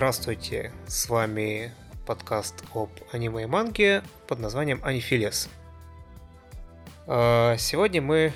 Здравствуйте, с вами подкаст об аниме и манге под названием Анифилес. А, сегодня мы,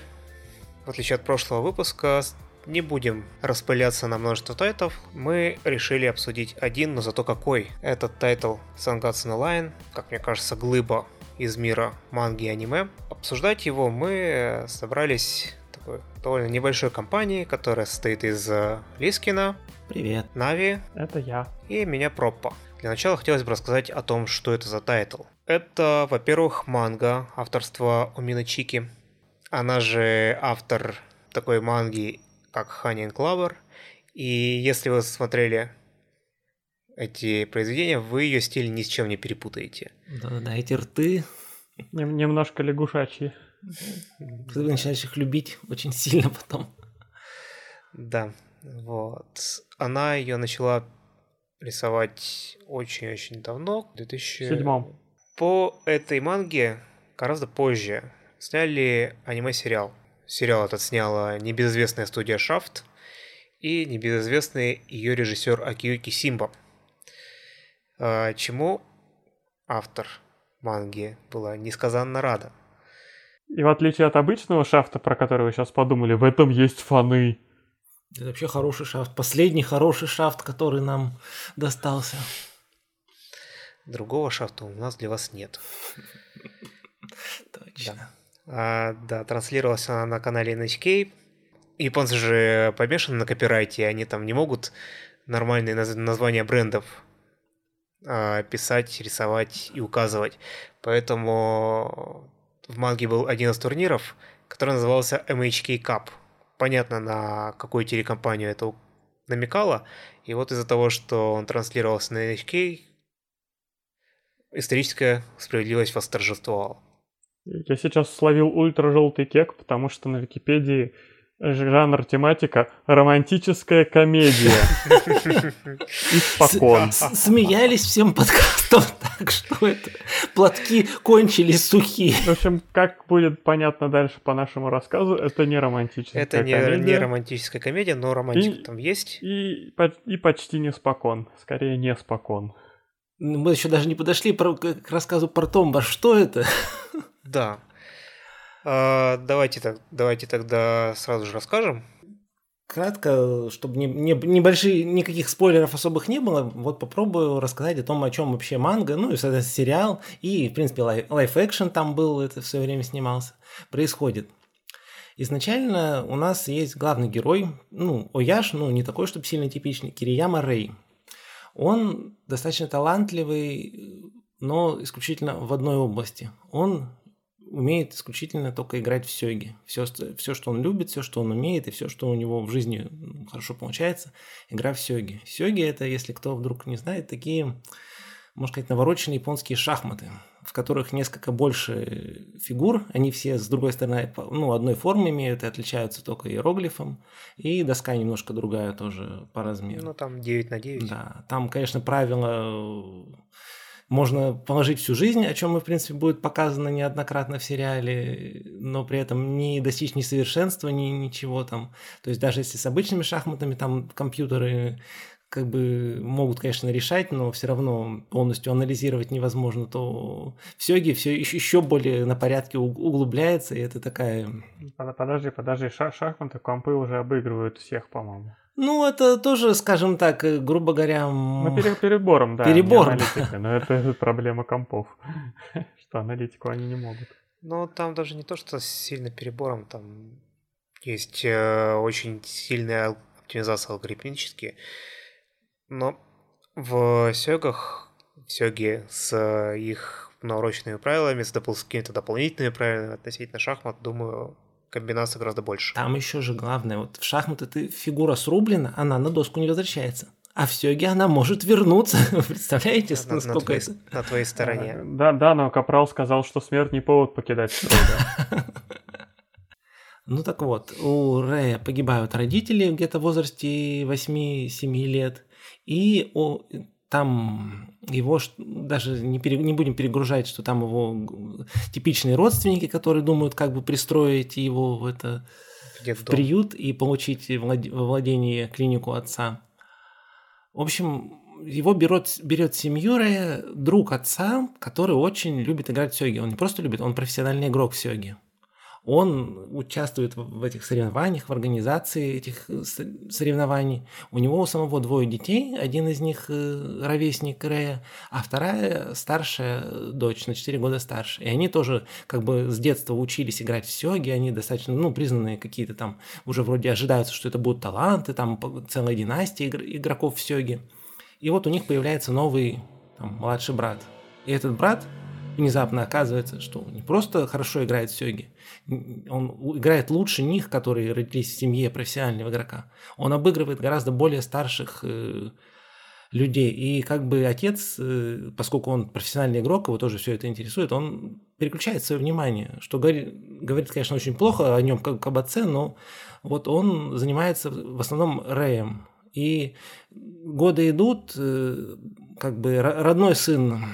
в отличие от прошлого выпуска, не будем распыляться на множество тайтлов. Мы решили обсудить один, но зато какой. Этот тайтл Sangatsu no Lion, как мне кажется, глыба из мира манги и аниме. Обсуждать его мы собрались такой довольно небольшой компании, которая состоит из э, Лискина, Привет. Нави Это я. и меня Проппа. Для начала хотелось бы рассказать о том, что это за тайтл. Это, во-первых, манга авторства Умино Чики. Она же автор такой манги, как Honey and Clover. И если вы смотрели эти произведения, вы ее стиль ни с чем не перепутаете. Да-да, эти рты, Нем- немножко лягушачьи. ты начинаешь их любить очень сильно потом. Да, вот. Она ее начала рисовать очень-очень давно, в 2000... Седьмом. По этой манге гораздо позже сняли аниме-сериал. Сериал этот сняла небезызвестная студия Shaft и небезызвестный ее режиссер Акиюки Симба. А, Чему автор манги была несказанно рада. И в отличие от обычного шафта, про который вы сейчас подумали, в этом есть фаны. Это вообще хороший шафт. Последний хороший шафт, который нам достался. Другого шафта у нас для вас нет. Точно. А, да, транслировалась она на канале NHK. Японцы же помешаны на копирайте, они там не могут нормальные наз- названия брендов а, писать, рисовать и указывать. Поэтому в манге был один из турниров, который назывался MHK Cup. Понятно, на какую телекомпанию это намекало. И вот из-за того, что он транслировался на NHK, историческая справедливость восторжествовала. Я сейчас словил ультра-желтый кек, потому что на Википедии жанр тематика романтическая комедия. Испокон. С- Смеялись всем подкастом так, что это платки кончились сухие. В общем, как будет понятно дальше по нашему рассказу, это не романтическая Это не, комедия. не романтическая комедия, но романтика И- там есть. И, и почти не спокон. Скорее, не спокон. Мы еще даже не подошли к рассказу про Томба. Что это? Да. А, давайте, так, давайте тогда сразу же расскажем. Кратко, чтобы не, не- небольшие, никаких спойлеров особых не было, вот попробую рассказать о том, о чем вообще манга, ну и, соответственно, сериал, и, в принципе, лай- лайф-экшен там был, это все время снимался, происходит. Изначально у нас есть главный герой, ну, Ояш, ну, не такой, чтобы сильно типичный, Кирияма Рэй. Он достаточно талантливый, но исключительно в одной области. Он умеет исключительно только играть в сёги. Все, все, что он любит, все, что он умеет, и все, что у него в жизни хорошо получается, игра в сёги. Сёги это, если кто вдруг не знает, такие, можно сказать, навороченные японские шахматы, в которых несколько больше фигур, они все с другой стороны, ну, одной формы имеют и отличаются только иероглифом, и доска немножко другая тоже по размеру. Ну, там 9 на 9. Да, там, конечно, правила можно положить всю жизнь, о чем, в принципе, будет показано неоднократно в сериале, но при этом не достичь ни совершенства, ни ничего там. То есть даже если с обычными шахматами там компьютеры как бы могут, конечно, решать, но все равно полностью анализировать невозможно, то в Сёге все еще, более на порядке уг- углубляется, и это такая Под- Подожди, подожди, ша- шахматы компы уже обыгрывают всех, по-моему. Ну, это тоже, скажем так, э, грубо говоря, Ну, пере- перебором, да. не Перебор, да. аналитика, Но это проблема компов. Что аналитику они не могут. Но там даже не то, что с сильно перебором, там есть э, очень сильная оптимизация алгоритмически. Но в сёгах, в сёге с э, их наурочными правилами, с какими-то дополнительными правилами относительно шахмат, думаю, комбинаций гораздо больше. Там еще же главное, вот в шахматы ты фигура срублена, она на доску не возвращается. А в сёге она может вернуться. Вы Представляете, На- на, насколько твоей, это? на твоей стороне. Э, Да, да, но Капрал сказал, что смерть не повод покидать строго. Ну так вот, у Рэя погибают родители где-то в возрасте 8-7 лет, и о- там его даже не, пере- не будем перегружать, что там его типичные родственники, которые думают, как бы пристроить его в это В детдом. в приют и получить во владение клинику отца. В общем, его берет, берет семью Рэя друг отца, который очень любит играть в сёги. Он не просто любит, он профессиональный игрок в сёги. Он участвует в этих соревнованиях, в организации этих э, соревнований. У него у самого двое детей, один из них э, ровесник Рэя, а вторая старшая дочь, на 4 года старше. И они тоже как бы с детства учились играть в сёги, они достаточно, ну, признанные какие-то там, уже вроде ожидаются, что это будут таланты, там целая династия игроков в сёги. И вот у них появляется новый там, младший брат. И этот брат внезапно оказывается, что он не просто хорошо играет в сёги, он играет лучше них, которые родились в семье профессионального игрока. Он обыгрывает гораздо более старших э, людей. И как бы отец, э, поскольку он профессиональный игрок, его тоже все это интересует, он переключает свое внимание, что говорит, говорит конечно, очень плохо о нем как об отце, но вот он занимается в основном Рэем. И годы идут, э, как бы родной сын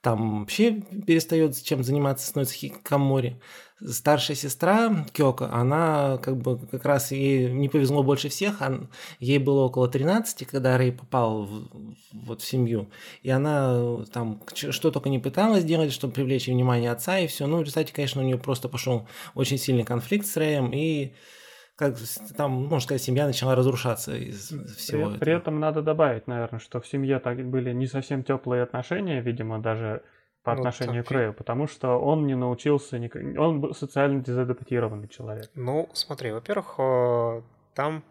там вообще перестает чем заниматься, становится хикамори. Старшая сестра Кёка, она как бы как раз ей не повезло больше всех, она, ей было около 13, когда Рэй попал в, вот в семью, и она там что только не пыталась делать, чтобы привлечь внимание отца и все. Ну, в результате, конечно, у нее просто пошел очень сильный конфликт с Рэем, и как там, можно сказать, семья начала разрушаться из всего при, этого. При этом надо добавить, наверное, что в семье так были не совсем теплые отношения, видимо, даже по ну, отношению к Рэю, потому что он не научился, он был социально дезадаптированный человек. Ну, смотри, во-первых, э, там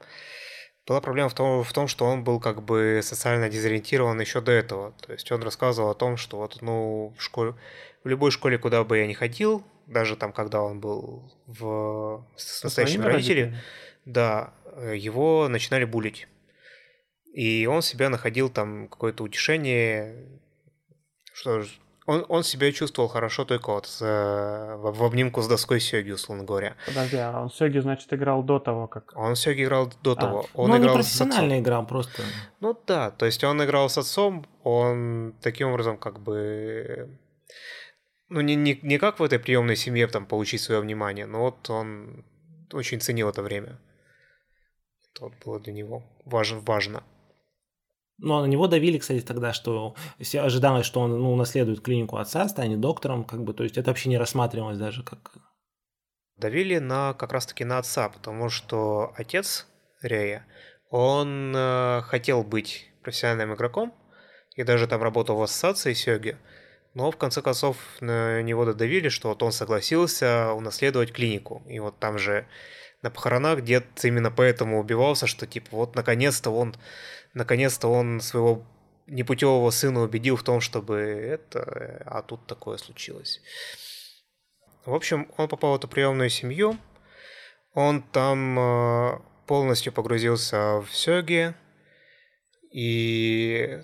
была проблема в том, в том, что он был как бы социально дезориентирован еще до этого. То есть он рассказывал о том, что вот, ну, в школе, в любой школе, куда бы я ни ходил, даже там, когда он был в... с настоящими родителями, да, э, его начинали булить. И он себя находил там какое-то утешение, что он, он себя чувствовал хорошо только вот с, в, в обнимку с доской Сёги, условно говоря. Подожди, а он Сёги, значит, играл до того, как... Он Сёги играл до а. того. Он ну, играл не профессионально играл просто. Ну да, то есть он играл с отцом, он таким образом как бы ну, не, не, не как в этой приемной семье там получить свое внимание, но вот он очень ценил это время. Это вот было для него важно. важно. Ну, а на него давили, кстати, тогда, что все ожидалось, что он ну, унаследует клинику отца, станет доктором, как бы, то есть это вообще не рассматривалось даже как... Давили на как раз-таки на отца, потому что отец Рея, он э, хотел быть профессиональным игроком и даже там работал в ассоциации Сёги, но в конце концов на него додавили, что вот он согласился унаследовать клинику. И вот там же на похоронах дед именно поэтому убивался, что типа вот наконец-то он, наконец-то он своего непутевого сына убедил в том, чтобы это, а тут такое случилось. В общем, он попал в эту приемную семью, он там э, полностью погрузился в сёги, и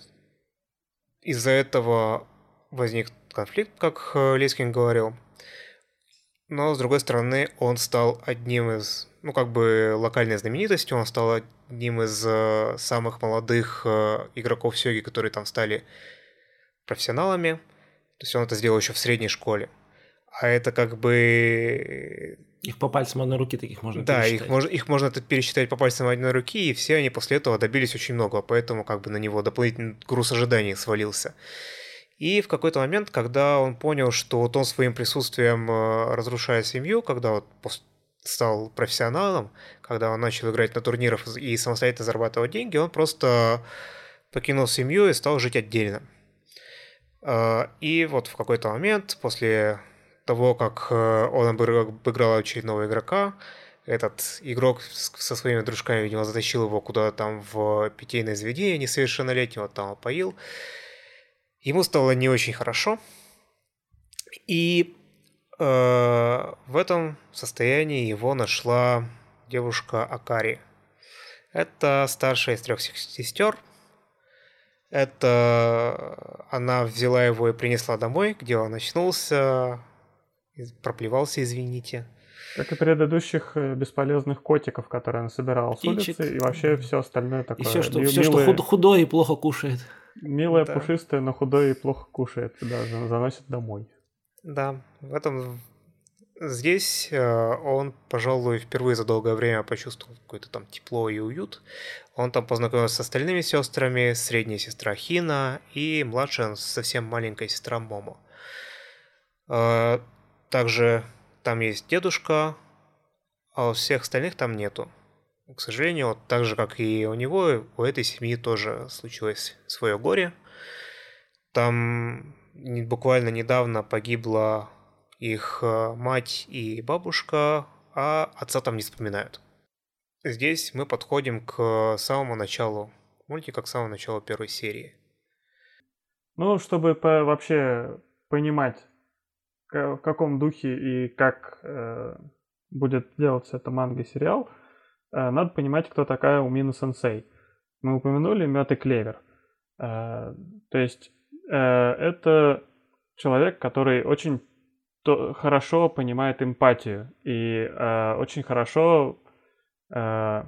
из-за этого возник конфликт, как э, Лескин говорил. Но, с другой стороны, он стал одним из, ну, как бы локальной знаменитостью, он стал одним из э, самых молодых э, игроков Сёги, которые там стали профессионалами. То есть он это сделал еще в средней школе. А это как бы... Их по пальцам одной руки таких можно да, пересчитать. их можно, их можно пересчитать по пальцам одной руки, и все они после этого добились очень много, поэтому как бы на него дополнительный груз ожиданий свалился. И в какой-то момент, когда он понял, что вот он своим присутствием э, разрушает семью, когда вот стал профессионалом, когда он начал играть на турнирах и самостоятельно зарабатывать деньги, он просто покинул семью и стал жить отдельно. Э, и вот в какой-то момент, после того, как э, он обыграл очередного игрока, этот игрок со своими дружками, видимо, затащил его куда-то там в питейное заведение несовершеннолетнего, там опоил. Ему стало не очень хорошо. И э, в этом состоянии его нашла девушка Акари. Это старшая из трех сестер. Это она взяла его и принесла домой, где он очнулся, проплевался, извините. Как и предыдущих э, бесполезных котиков, которые он собирал с улицы, и вообще все остальное такое. И все, что, все, что худое и плохо кушает. Милая, да. пушистая, но худое и плохо кушает, да, заносит домой. Да, в этом Здесь э, он, пожалуй, впервые за долгое время почувствовал какое-то там тепло и уют. Он там познакомился с остальными сестрами, средняя сестра Хина и младшая совсем маленькая сестра Момо. Э, также там есть дедушка, а у всех остальных там нету. К сожалению, вот так же, как и у него, у этой семьи тоже случилось свое горе. Там буквально недавно погибла их э, мать и бабушка, а отца там не вспоминают. Здесь мы подходим к самому началу мультика, к самому началу первой серии. Ну, чтобы по вообще понимать, в каком духе и как э, будет делаться это манга-сериал, надо понимать, кто такая Умина Сенсей. Мы упомянули Мед и Клевер. Э, то есть э, это человек, который очень хорошо понимает эмпатию и э, очень хорошо э,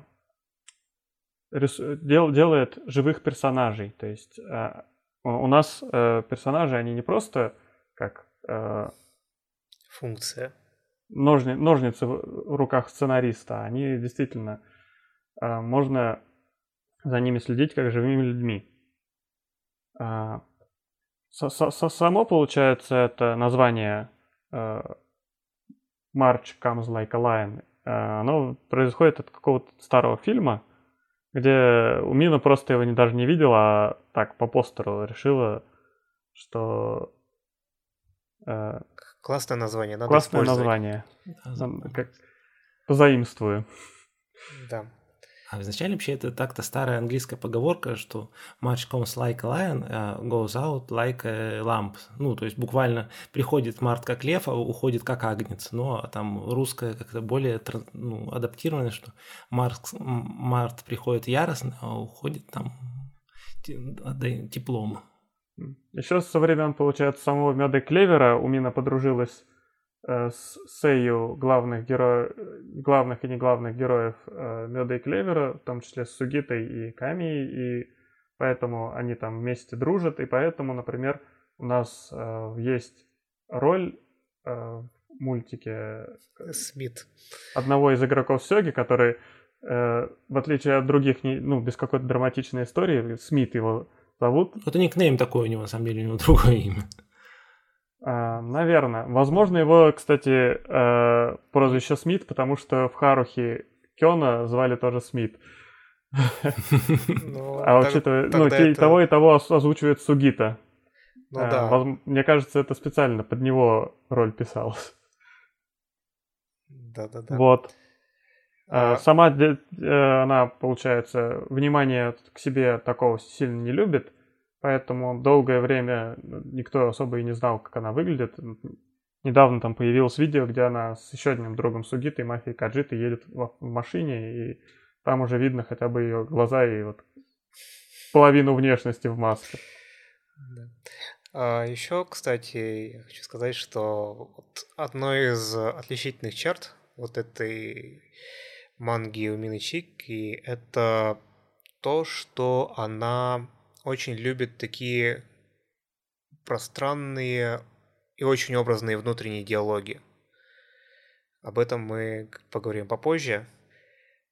делает живых персонажей. То есть э, у нас э, персонажи, они не просто как... Э, Функция. Ножни, ножницы в руках сценариста. Они действительно... Э, можно за ними следить как живыми людьми. Э, само, получается, это название Э, March Comes Like a Lion, оно происходит от какого-то старого фильма, где Умина просто его не, даже не видела, а так по постеру решила, что... Классное название, надо Классное название. Как... Позаимствую. Да. А изначально вообще это так-то старая английская поговорка, что much comes like a lion, uh, goes out like a lamp. Ну, то есть буквально приходит март как лев, а уходит как агнец. Но там русская как-то более ну, адаптированная, что март, март приходит яростно, а уходит там теплом. Еще со времен, получается, самого Меда Клевера у Мина подружилась Э, с Сею главных героев, главных и не главных героев э, Меда и Клевера, в том числе с Сугитой и Камией, и поэтому они там вместе дружат, и поэтому, например, у нас э, есть роль э, в мультике Смит. одного из игроков Сёги, который, э, в отличие от других, не, ну, без какой-то драматичной истории, Смит его зовут. Это никнейм такой у него, на самом деле, у него другое имя. А, наверное. Возможно, его, кстати, э, прозвище Смит, потому что в Харухе Кёна звали тоже Смит. Ну, а учитывая, ну, того, и того озвучивает Сугита. Ну а, да. Мне кажется, это специально под него роль писалась. Да-да-да. Вот. А... Сама э, она, получается, внимание к себе такого сильно не любит, Поэтому долгое время никто особо и не знал, как она выглядит. Недавно там появилось видео, где она с еще одним другом Сугитой, мафией Каджиты, едет в машине, и там уже видно хотя бы ее глаза и вот половину внешности в маске. Да. А еще, кстати, я хочу сказать, что вот одной из отличительных черт вот этой манги у Минычики это то, что она очень любит такие пространные и очень образные внутренние диалоги. Об этом мы поговорим попозже.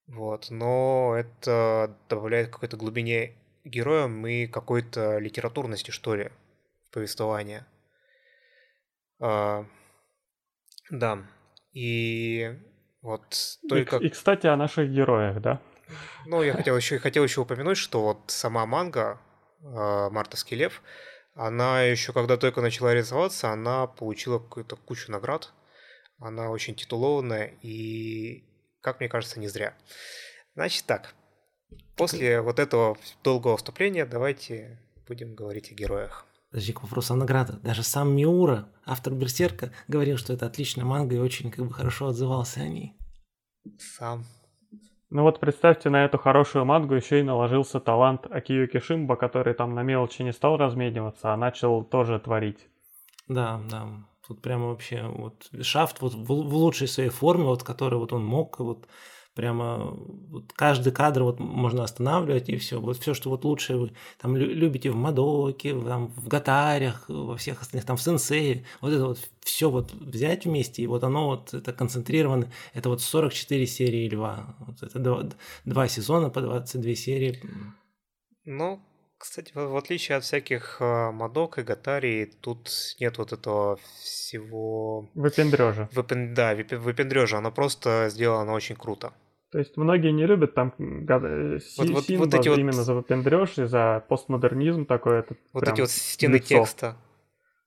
Вот, но это добавляет какой-то глубине героям и какой-то литературности, что ли, в повествование. А, да, и вот только... И, и, кстати, о наших героях, да? Ну, я хотел еще, хотел еще упомянуть, что вот сама манга, а, «Мартовский лев», она еще когда только начала рисоваться, она получила какую-то кучу наград. Она очень титулованная и, как мне кажется, не зря. Значит так, после вот этого долгого вступления давайте будем говорить о героях. Подожди, к вопросу о наградах. Даже сам Миура, автор Берсерка, говорил, что это отличная манга и очень как бы хорошо отзывался о ней. Сам. Ну вот представьте, на эту хорошую мангу еще и наложился талант Акио Кишимба, который там на мелочи не стал размениваться, а начал тоже творить. Да, да. Тут прямо вообще вот Шафт вот в, в лучшей своей форме, вот который вот он мог вот прямо вот каждый кадр вот можно останавливать и все. Вот все, что вот лучше вы там любите в Мадоке, в, там, в Гатарях, во всех остальных, там в Сенсее, вот это вот все вот взять вместе, и вот оно вот это концентрировано, это вот 44 серии Льва. Вот это два, два сезона по 22 серии. Ну, кстати, в, в отличие от всяких э, модок и гатарий, тут нет вот этого всего... Выпендрежа. Выпен... Да, выпендрежа. Оно просто сделано очень круто. То есть многие не любят там э, вот, вот, вот эти именно вот... за выпендреж и за постмодернизм такой. Это вот эти вот стены лицо. текста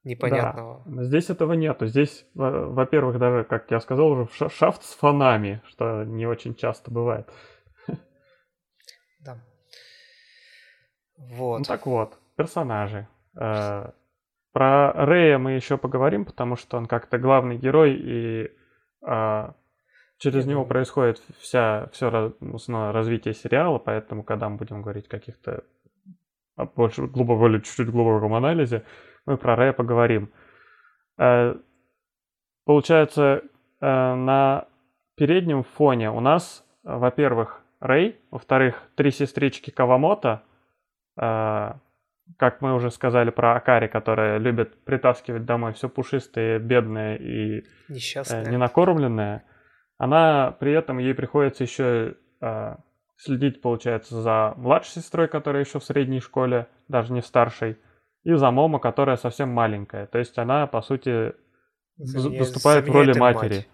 непонятного. Да. Здесь этого нету. Здесь, во-первых, даже, как я сказал, уже шафт с фонами, что не очень часто бывает. Да. Вот. Ну так вот, персонажи. Э, про Рэя мы еще поговорим, потому что он как-то главный герой, и э, через него происходит вся, все основное развитие сериала, поэтому, когда мы будем говорить о каких-то больше глубоко или чуть-чуть глубоком анализе, мы про Рэя поговорим. Э, получается, на переднем фоне у нас, во-первых, Рэй, во-вторых, три сестрички Кавамото, а, как мы уже сказали про Акари, которая любит притаскивать домой все пушистое, бедное и Несчастное. Э, ненакормленное, она при этом ей приходится еще э, следить, получается, за младшей сестрой, которая еще в средней школе, даже не в старшей, и за Момо, которая совсем маленькая. То есть она, по сути, Заменяет, выступает в роли матери. Мать.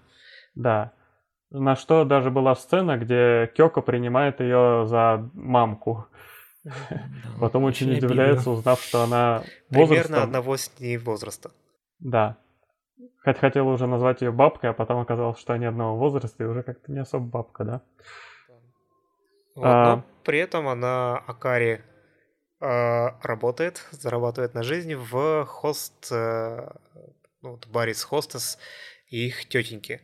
Да. На что даже была сцена, где Кёка принимает ее за мамку. Потом очень удивляется, узнав, что она Примерно одного с ней возраста. Да. Хоть хотела уже назвать ее бабкой, а потом оказалось, что они одного возраста, и уже как-то не особо бабка, да? Вот, а... Но при этом она Акари э, работает, зарабатывает на жизнь в хост, э, ну, баре с хостес и их тетеньки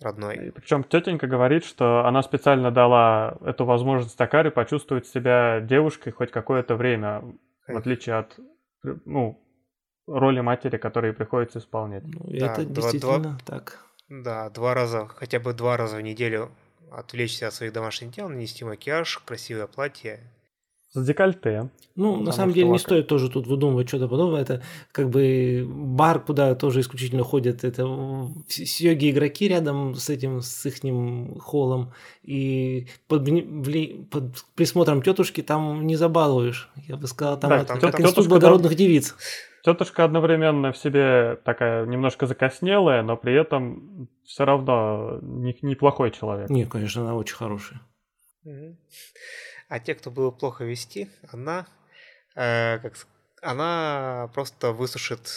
родной. И причем тетенька говорит, что она специально дала эту возможность Такаре почувствовать себя девушкой хоть какое-то время, в отличие от ну, роли матери, которой приходится исполнять. Ну, да, это два, действительно два, так. Да, два раза, хотя бы два раза в неделю отвлечься от своих домашних дел, нанести макияж, красивое платье с декольте. Ну, на самом деле, лака. не стоит тоже тут выдумывать что-то подобное. Это как бы бар, куда тоже исключительно ходят это йоги игроки рядом с этим, с их холлом. И под, под присмотром тетушки там не забалуешь. Я бы сказал, там, да, это, там как институт благородных девиц. Тетушка одновременно в себе такая немножко закоснелая, но при этом все равно неплохой человек. Нет, конечно, она очень хорошая. А те, кто было плохо вести, она, э, как, она просто высушит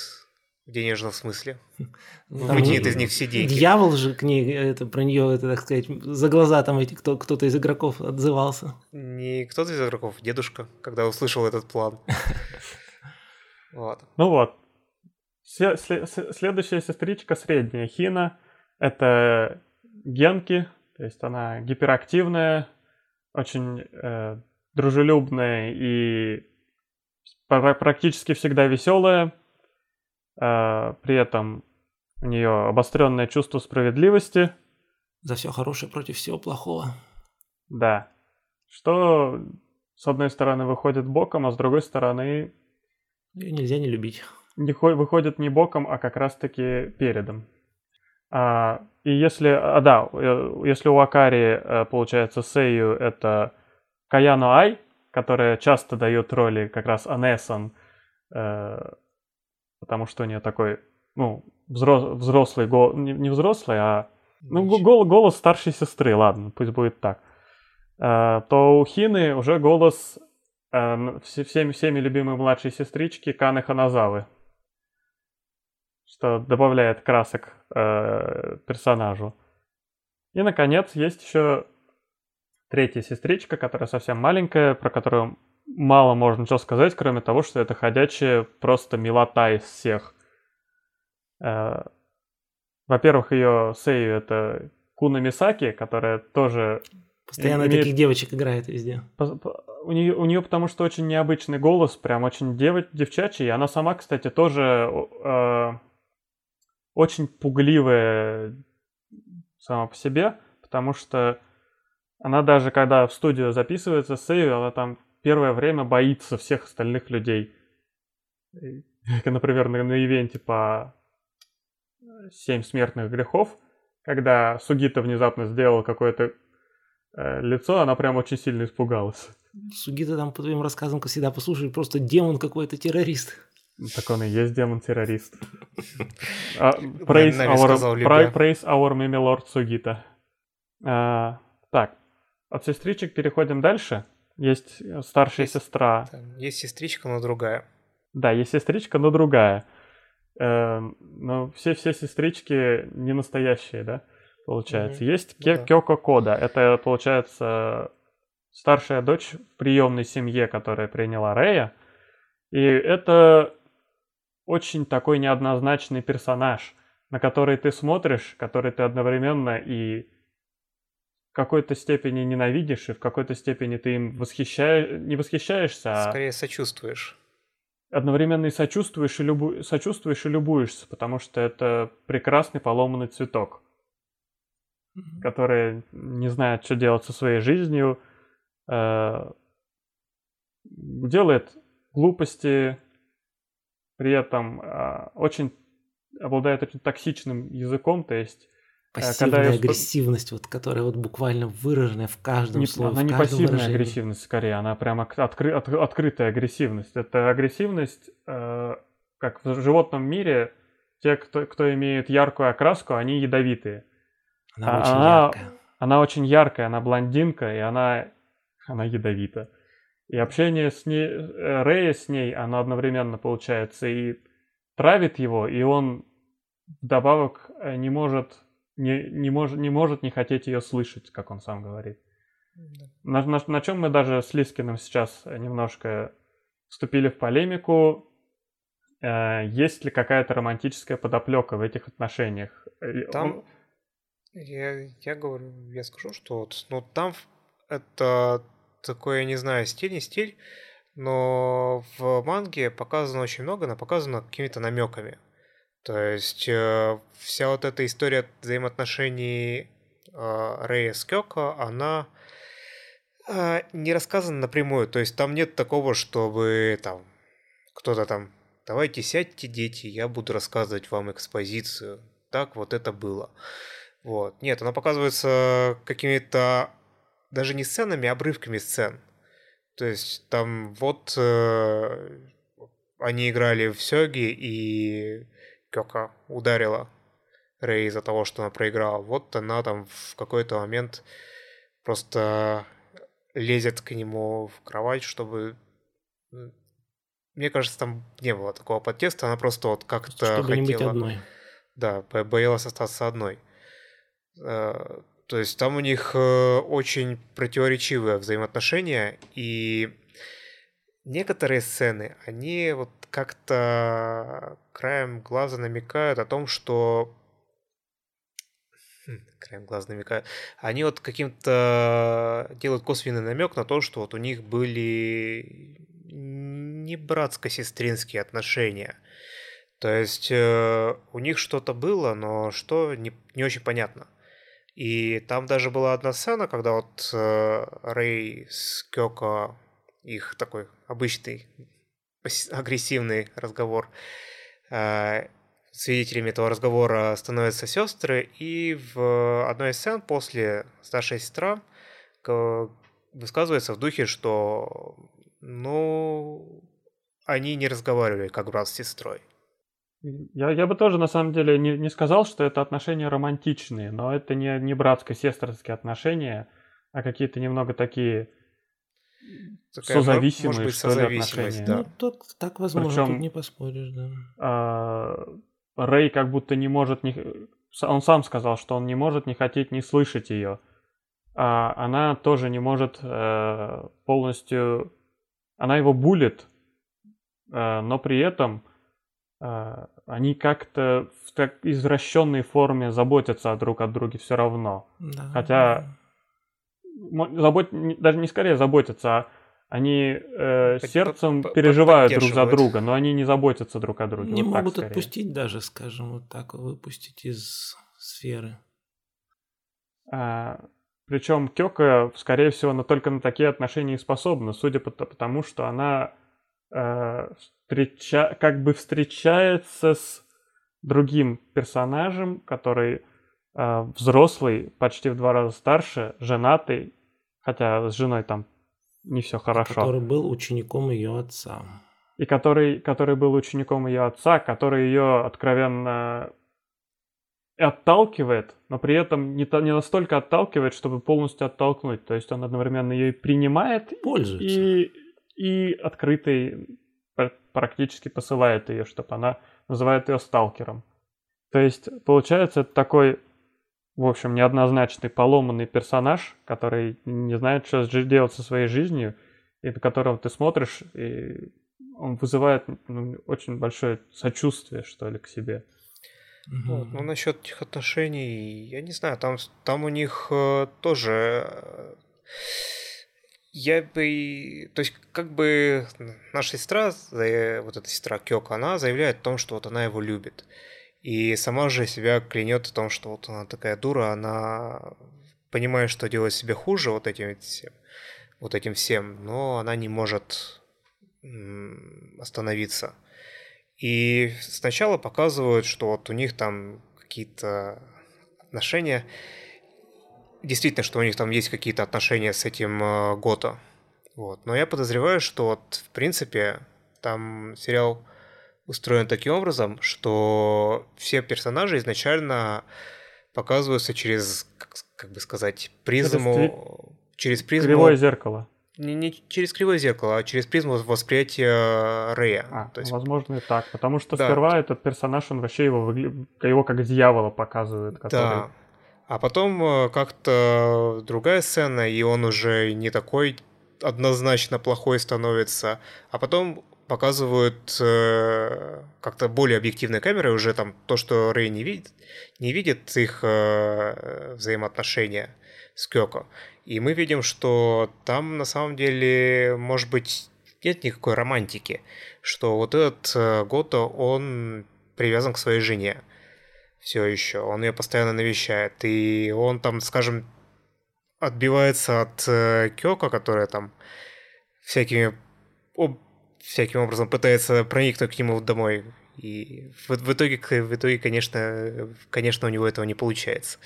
в денежном смысле. Там Вытянет из них все деньги. Дьявол же к ней, это, про нее, это, так сказать, за глаза там эти, кто, кто-то из игроков отзывался. Не кто-то из игроков, дедушка, когда услышал этот план. Вот. Ну вот. Следующая сестричка средняя, Хина, это Генки, то есть она гиперактивная, очень э, дружелюбная и практически всегда веселая. Э, при этом у нее обостренное чувство справедливости. За все хорошее против всего плохого. Да. Что, с одной стороны, выходит боком, а с другой стороны... Ее нельзя не любить. Не, выходит не боком, а как раз-таки передом. А, и если, а, да, э, если у Акари, э, получается, Сею это Каяно Ай, которая часто дает роли как раз Анесан, э, потому что у нее такой, ну, взрослый голос, не взрослый, а ну, голос, голос старшей сестры, ладно, пусть будет так. То у Хины уже голос всеми, всеми любимой младшей сестрички Каны Ханазавы что добавляет красок э, персонажу. И, наконец, есть еще третья сестричка, которая совсем маленькая, про которую мало можно что сказать, кроме того, что это ходячая просто милота из всех. Э, во-первых, ее Сею это Куна Мисаки, которая тоже... Постоянно имеет... таких девочек играет везде. У нее, у нее потому что очень необычный голос, прям очень дев... девчачий. Она сама, кстати, тоже э, очень пугливая сама по себе, потому что Она даже, когда в студию записывается Сейю, она там первое время боится всех остальных людей. Как, например, на, на ивенте по «Семь смертных грехов», когда Сугита внезапно сделал какое-то э, лицо, она прям очень сильно испугалась. Сугита там по твоим рассказам всегда послушай, просто демон какой-то террорист. Так он и есть демон-террорист. А, praise, our, meme lord Сугита. А, так, от сестричек переходим дальше. Есть старшая есть, сестра. Есть сестричка, но другая. Да, есть сестричка, но другая. Э, но все все сестрички не настоящие, да, получается. Mm-hmm. Есть ну, да. Кёко Кода. Это, получается, старшая дочь в приемной семье, которая приняла Рея. И это очень такой неоднозначный персонаж, на который ты смотришь, который ты одновременно и в какой-то степени ненавидишь, и в какой-то степени ты им восхищаешь, не восхищаешься, а... Скорее сочувствуешь. Одновременно и сочувствуешь и, любу... сочувствуешь и любуешься, потому что это прекрасный поломанный цветок, mm-hmm. который не знает, что делать со своей жизнью, э... делает глупости, при этом э, очень обладает очень токсичным языком, то есть Э, Пассивная когда агрессивность, вот, которая вот буквально выраженная в каждом не, слове. Она не пассивная выражении. агрессивность, скорее, она прямо откры, от, открытая агрессивность. Это агрессивность, э, как в животном мире, те, кто, кто имеет яркую окраску, они ядовитые. Она а, очень она, яркая. Она очень яркая, она блондинка, и она, она ядовита. И общение с ней, э, Рэя с ней, оно одновременно получается и травит его, и он вдобавок э, не может не, не, мож, не может не хотеть ее слышать, как он сам говорит. Да. На, на, на чем мы даже с Лискиным сейчас немножко вступили в полемику. Э, есть ли какая-то романтическая подоплека в этих отношениях? Там, он... я, я говорю, я скажу, что вот, ну, там это такой, я не знаю, стиль, не стиль, но в манге показано очень много, но показано какими-то намеками. То есть э, вся вот эта история взаимоотношений э, Рэя с Кёко, она э, не рассказана напрямую. То есть там нет такого, чтобы там кто-то там давайте сядьте, дети, я буду рассказывать вам экспозицию. Так вот это было. Вот. Нет, она показывается какими-то даже не сценами, а обрывками сцен. То есть там вот э, они играли в Сёги, и Кёка ударила Рэй из-за того, что она проиграла. Вот она там в какой-то момент просто лезет к нему в кровать, чтобы... Мне кажется, там не было такого подтекста, она просто вот как-то чтобы хотела... быть одной. Да, боялась остаться одной. Э, то есть там у них э, очень противоречивые взаимоотношения, и некоторые сцены, они вот как-то краем глаза намекают о том, что хм, краем глаза намекают, они вот каким-то делают косвенный намек на то, что вот у них были не братско-сестринские отношения. То есть э, у них что-то было, но что не, не очень понятно. И там даже была одна сцена, когда вот э, Рэй с Кёко, их такой обычный агрессивный разговор. А, свидетелями этого разговора становятся сестры, и в одной из сцен после старшая сестра высказывается в духе, что ну они не разговаривали как брат с сестрой. Я, я бы тоже на самом деле не, не сказал, что это отношения романтичные, но это не, не братско-сестринские отношения, а какие-то немного такие Такая, созависимые, может быть, созависимость, да. Ну, тут, так возможно, Причем, тут не поспоришь, да. А, Рэй как будто не может... Не... Он сам сказал, что он не может не хотеть не слышать ее. А она тоже не может э, полностью... Она его булит, э, но при этом они как-то в так извращенной форме заботятся друг о друге все равно. Да, Хотя... Да забот... даже не скорее заботятся, а они э, сердцем переживают друг за друга, но они не заботятся друг о друге. Не вот могут отпустить даже, скажем, вот так выпустить из сферы. А, Причем Кёка, скорее всего, она только на такие отношения и способна, судя по тому, что она э, встреча... как бы встречается с другим персонажем, который э, взрослый, почти в два раза старше, женатый, хотя с женой там не все хорошо. Который был учеником ее отца. И который, который был учеником ее отца, который ее откровенно отталкивает, но при этом не, не настолько отталкивает, чтобы полностью оттолкнуть. То есть он одновременно ее принимает Пользуется. и, и открытый практически посылает ее, чтобы она называет ее сталкером. То есть, получается, это такой, в общем, неоднозначный, поломанный персонаж, который не знает, что делать со своей жизнью, и на которого ты смотришь, и он вызывает ну, очень большое сочувствие, что ли, к себе. Вот. Ну, насчет этих отношений, я не знаю, там, там у них э, тоже... Э, я бы... То есть, как бы наша сестра, вот эта сестра Кёка, она заявляет о том, что вот она его любит. И сама же себя клянет о том, что вот она такая дура, она понимает, что делает себе хуже вот этим всем, вот этим всем, но она не может остановиться. И сначала показывают, что вот у них там какие-то отношения. Действительно, что у них там есть какие-то отношения с этим э, Гото. Вот. Но я подозреваю, что вот, в принципе, там сериал устроен таким образом, что все персонажи изначально показываются через, как, как бы сказать, призму... Через, через призму... Кривое зеркало не, не через кривое зеркало, а через призму восприятия Рэя. А, То есть... возможно и так, потому что да. сперва этот персонаж, он вообще его, его как дьявола показывает. Который... Да, а потом э, как-то другая сцена, и он уже не такой однозначно плохой становится, а потом показывают э, как-то более объективной камерой уже там то, что Рэй не видит, не видит их э, взаимоотношения с Кёко. И мы видим, что там на самом деле, может быть, нет никакой романтики, что вот этот э, Гото, он привязан к своей жене все еще, он ее постоянно навещает, и он там, скажем, отбивается от э, Кёка, которая там всякими об, всяким образом пытается проникнуть к нему домой. И в, в итоге, в итоге, конечно, конечно, у него этого не получается.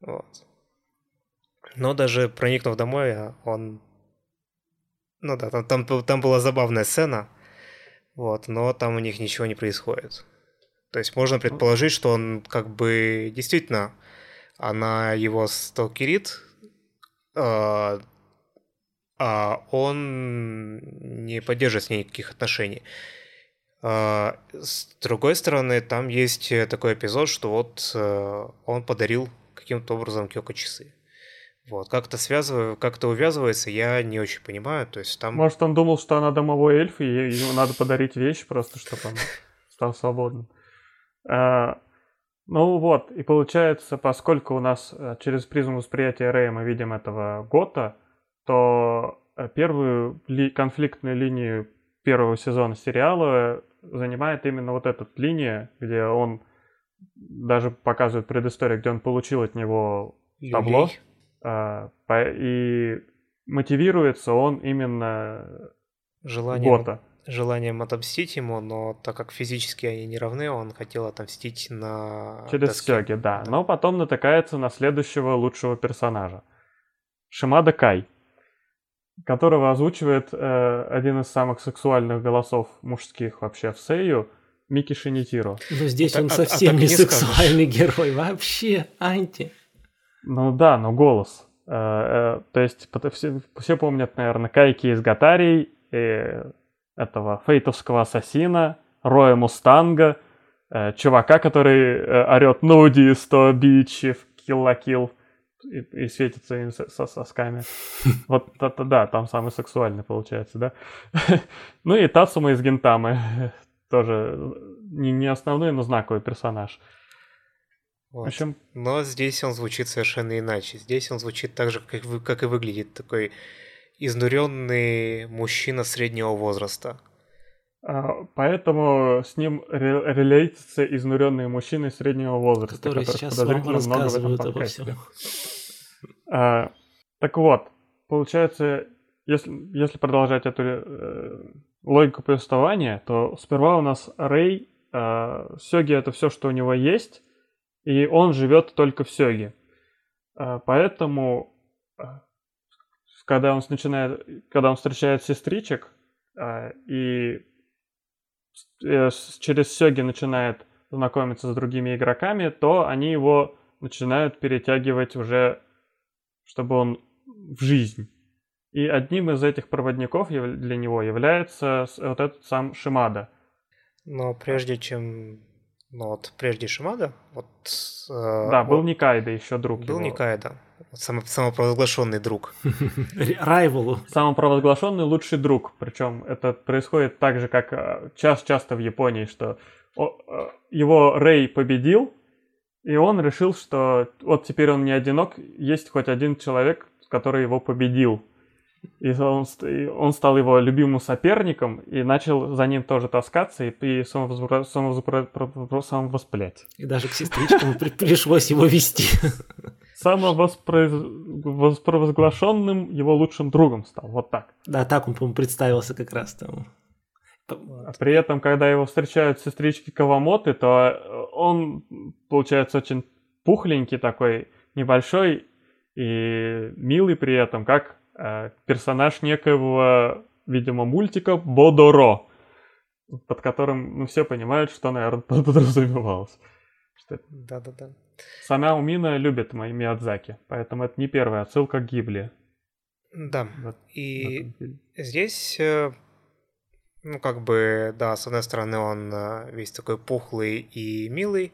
Вот. Но даже проникнув домой, он... Ну да, там, там, там была забавная сцена, вот, но там у них ничего не происходит. То есть можно предположить, что он как бы действительно, она его сталкерит, э, а он не поддерживает с ней никаких отношений. А, с другой стороны, там есть такой эпизод, что вот э, он подарил каким-то образом Кёко часы. Вот, как-то связываю, как-то увязывается, я не очень понимаю, то есть там... Может, он думал, что она домовой эльф, и ему надо подарить вещь просто, чтобы он стал свободным. А, ну вот, и получается, поскольку у нас э, через призму восприятия Рэя мы видим этого Гота, то э, первую ли, конфликтную линию первого сезона сериала занимает именно вот эта линия, где он даже показывает предысторию, где он получил от него табло. А, и мотивируется он именно желанием, Гота. Желанием отомстить ему, но так как физически они не равны, он хотел отомстить на Через доске. Сёги, да. да. Но потом натыкается на следующего лучшего персонажа. Шимада Кай, которого озвучивает э, один из самых сексуальных голосов мужских вообще в Сею, Мики Шинитиро. Но здесь а, он а, совсем а, не, не сексуальный герой, вообще анти. Ну да, но голос. Э, э, то есть все, все помнят, наверное, Кайки из Гатарий, и этого фейтовского ассасина, Роя Мустанга, э, чувака, который орет «Нуди 100 бичев, килла-килл» и, и светится им со, со сосками. Вот это да, там самый сексуальный получается, да? Ну и Тацума из Гентамы, тоже не, не основной, но знаковый персонаж. Вот. В общем... Но здесь он звучит совершенно иначе. Здесь он звучит так же, как, вы, как и выглядит. Такой изнуренный мужчина среднего возраста. А, поэтому с ним релейтится изнуренные мужчины среднего возраста, которые сейчас подозрительно много в этом подкасте. А, так вот, получается, если, если продолжать эту э, логику повествования, то сперва у нас Рэй, э, Сёги это все, что у него есть, и он живет только в Сёге. Э, поэтому, э, когда он начинает, когда он встречает сестричек, э, и э, через Сёги начинает знакомиться с другими игроками, то они его начинают перетягивать уже, чтобы он в жизнь. И одним из этих проводников для него является вот этот сам Шимада. Но прежде чем... Ну вот, прежде Шимада, вот... Э, да, был Никайда еще друг Был его. Никайда, сам, самопровозглашенный друг. Райвелу. Самопровозглашенный лучший друг. Причем это происходит так же, как э, часто в Японии, что э, его Рэй победил, и он решил, что вот теперь он не одинок, есть хоть один человек, который его победил. И он, он стал его любимым соперником и начал за ним тоже таскаться и, и самовоспалять. И даже к сестричкам пришлось его вести. Самовозглашенным его лучшим другом стал. Вот так. Да, так он, по-моему, представился как раз там. А при этом, когда его встречают сестрички Кавамоты, то он, получается, очень пухленький такой, небольшой и милый при этом, как Э, персонаж некоего, видимо, мультика Бодоро, под которым, ну, все понимают, что, наверное, подразумевалось. Да-да-да. Сама Умина любит мои Миядзаки, поэтому это не первая отсылка к Гибли. Да, вот, и здесь, э, ну, как бы, да, с одной стороны, он э, весь такой пухлый и милый,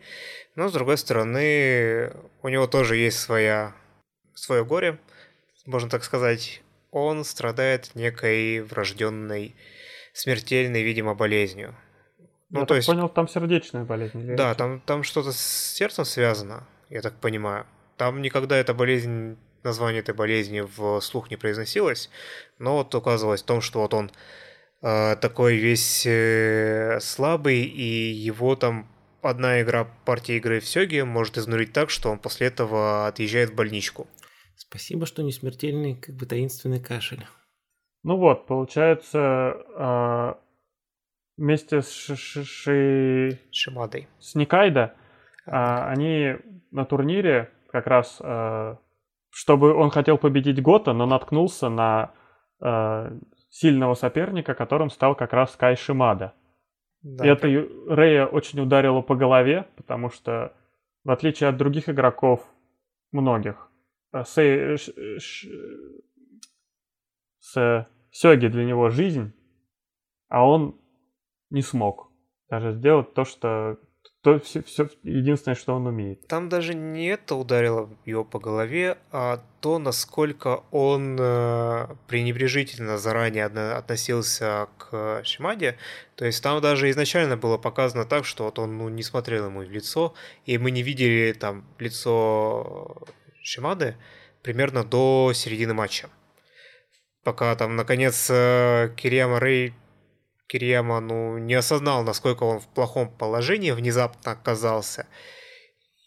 но с другой стороны, у него тоже есть своя, свое горе, можно так сказать, он страдает некой врожденной, смертельной, видимо, болезнью. Ну, я то есть... понял, там сердечная болезнь. Да, там, там что-то с сердцем связано, я так понимаю. Там никогда эта болезнь, название этой болезни в слух не произносилось, но вот указывалось в том, что вот он э, такой весь э, слабый, и его там одна игра, партия игры в Сёге может изнурить так, что он после этого отъезжает в больничку. Спасибо, что не смертельный, как бы таинственный кашель. Ну вот, получается, э, вместе с Ши... Ши... Шимадой. С Никайда э, они на турнире как раз, э, чтобы он хотел победить Гота, но наткнулся на сильного соперника, которым стал как раз Кай Шимада. Да, и это Рэя очень ударило по голове, потому что, в отличие от других игроков, многих, э, с Сёги для него жизнь, а он не смог даже сделать то, что то все, все единственное, что он умеет. Там даже не это ударило его по голове, а то, насколько он э, пренебрежительно заранее относился к Шимаде. То есть там даже изначально было показано так, что вот он ну, не смотрел ему в лицо, и мы не видели там лицо Шимады примерно до середины матча. Пока там, наконец, э, Кирияма Рэй Кирияма, ну, не осознал, насколько он в плохом положении внезапно оказался.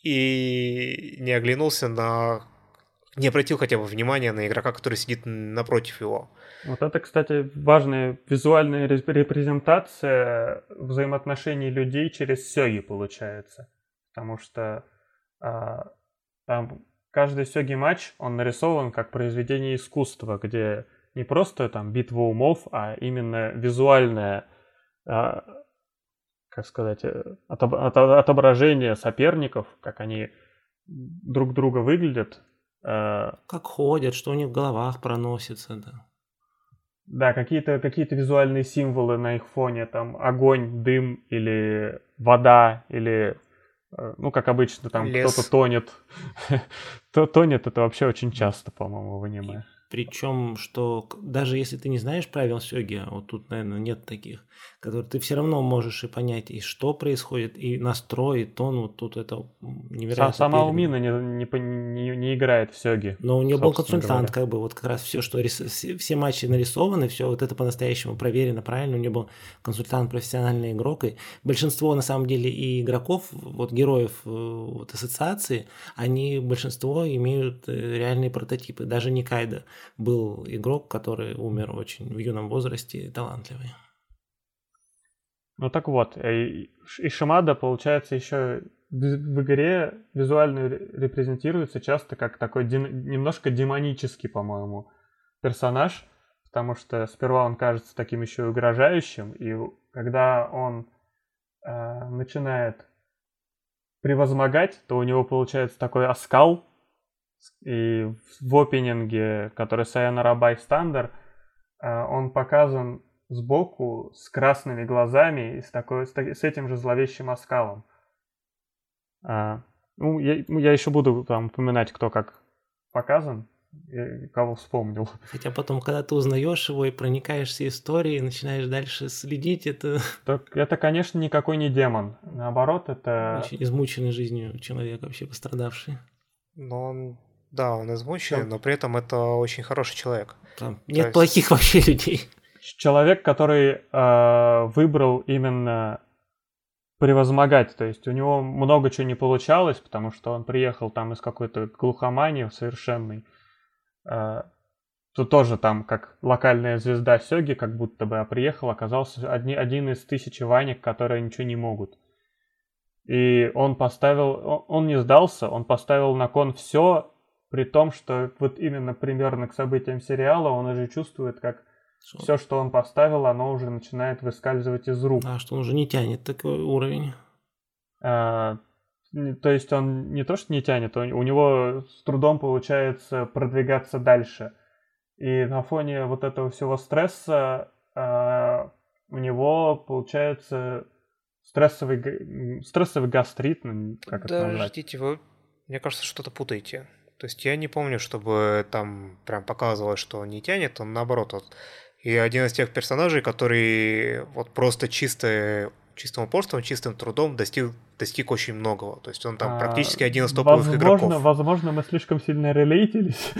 И не оглянулся на... Не обратил хотя бы внимания на игрока, который сидит напротив его. Вот это, кстати, важная визуальная репрезентация взаимоотношений людей через сёги получается. Потому что а, там каждый сёги матч, он нарисован как произведение искусства, где не просто там битва умов, а именно визуальное, а, как сказать, э, отображение соперников, как они друг друга выглядят. А, как ходят, что у них в головах проносится, да. Да, какие-то какие визуальные символы на их фоне, там огонь, дым или вода, или Э, ну, как обычно, там кто-то тонет. То тонет это вообще очень часто, по-моему, в аниме. Причем, что даже если ты не знаешь правил сёги, а вот тут, наверное, нет таких, которые ты все равно можешь и понять, и что происходит, и настрой, и тон, вот тут это невероятно. Сама Умина не, не, не, не играет в сёги. Но у нее был консультант, говоря. как бы, вот как раз все, что рис... все, все матчи нарисованы, все вот это по-настоящему проверено, правильно, у нее был консультант, профессиональный игрок, и большинство, на самом деле, и игроков, вот героев э, вот, ассоциации, они, большинство имеют э, реальные прототипы, даже не Кайда был игрок, который умер очень в юном возрасте, талантливый. Ну так вот, э, и Шимада, получается, еще в игре визуально репрезентируется часто как такой немножко демонический, по-моему, персонаж, потому что сперва он кажется таким еще угрожающим, и когда он э, начинает превозмогать, то у него получается такой оскал, и в опенинге, который Sayonara Bystander, он показан сбоку с красными глазами и с, такой, с, этим же зловещим оскалом. А, ну, я, ну, я еще буду там упоминать, кто как показан, кого вспомнил. Хотя потом, когда ты узнаешь его и проникаешься историей, начинаешь дальше следить, это... Так, это, конечно, никакой не демон. Наоборот, это... Очень измученный жизнью человек, вообще пострадавший. Но он да, он измученный, но при этом это очень хороший человек. Там нет есть... плохих вообще людей. Человек, который э, выбрал именно превозмогать, то есть у него много чего не получалось, потому что он приехал там из какой-то глухомании совершенной. Э, то тоже там как локальная звезда Сёги, как будто бы, а приехал, оказался одни, один из тысячи ванек, которые ничего не могут. И он поставил, он не сдался, он поставил на кон все при том, что вот именно примерно к событиям сериала он уже чувствует, как что? все, что он поставил, оно уже начинает выскальзывать из рук. А что он уже не тянет такой уровень. А, то есть он не то, что не тянет, у него с трудом получается продвигаться дальше. И на фоне вот этого всего стресса а, у него получается стрессовый, стрессовый гастрит, ну, как Подождите, это назвать? Подождите, вы, мне кажется, что-то путаете. То есть я не помню, чтобы там прям показывалось, что он не тянет, он наоборот. Вот. И один из тех персонажей, который вот просто чисто чистым упорством, чистым трудом достиг, достиг очень многого. То есть он там а, практически один из топовых возможно, игроков. Возможно, мы слишком сильно релейтились.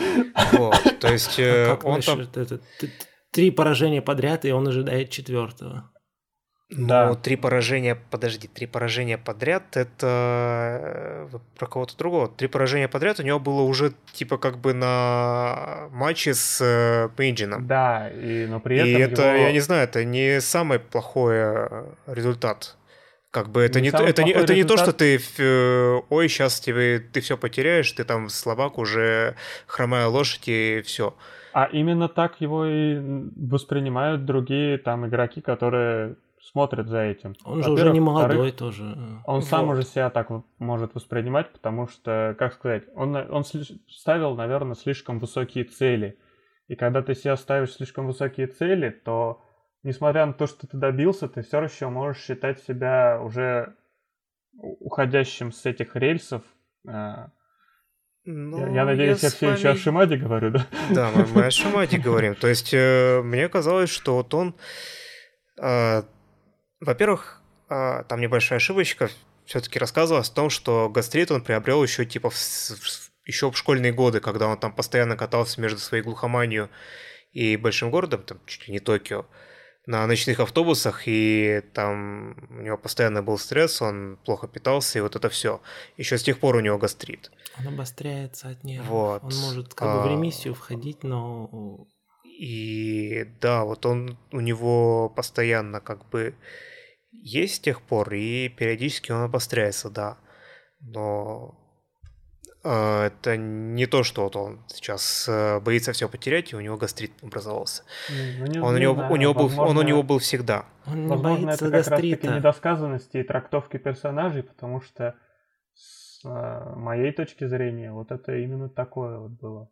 Вот, то есть а он там... Три поражения подряд, и он ожидает четвертого. Ну, да. три поражения, подожди, три поражения подряд, это э, про кого-то другого. Три поражения подряд у него было уже типа как бы на матче с э, Мейджином. Да, и, но при этом И это, его... я не знаю, это не самый плохой э, результат. Как бы это не, не это, не, это не то, что ты, ой, сейчас тебе ты все потеряешь, ты там слабак уже хромая лошадь и все. А именно так его и воспринимают другие там игроки, которые смотрит за этим. Он же уже не молодой тоже. Он вот. сам уже себя так может воспринимать, потому что, как сказать, он, он ставил, наверное, слишком высокие цели. И когда ты себя ставишь слишком высокие цели, то, несмотря на то, что ты добился, ты все еще можешь считать себя уже уходящим с этих рельсов. Ну, я, я надеюсь, я, я все вами... еще о Шимаде говорю, да? Да, мы, мы о Шимаде говорим. То есть э, мне казалось, что вот он э, во-первых, а, там небольшая ошибочка. Все-таки рассказывалось о том, что гастрит он приобрел еще типа в, еще в школьные годы, когда он там постоянно катался между своей глухоманию и большим городом, там чуть ли не Токио, на ночных автобусах, и там у него постоянно был стресс, он плохо питался, и вот это все. Еще с тех пор у него гастрит. Он обостряется от нервов. Вот. Он может как бы в а. ремиссию входить, но... И да, вот он у него постоянно как бы есть с тех пор, и периодически он обостряется, да. Но э, это не то, что вот он сейчас э, боится все потерять, и у него гастрит образовался. Ну, не, он, не у него, у него был, он у него был всегда. Он возможно, это как раз-таки недосказанности и трактовки персонажей, потому что с э, моей точки зрения вот это именно такое вот было.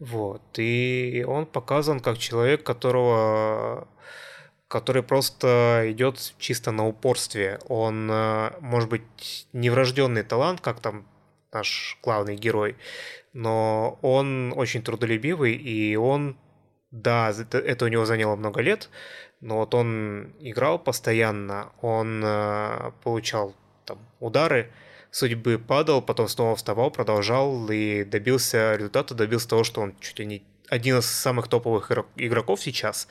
Вот. И он показан как человек, которого который просто идет чисто на упорстве. Он, э, может быть, не врожденный талант, как там наш главный герой, но он очень трудолюбивый, и он, да, это, это у него заняло много лет, но вот он играл постоянно, он э, получал там удары, судьбы падал, потом снова вставал, продолжал и добился результата, добился того, что он чуть ли не один из самых топовых игроков сейчас,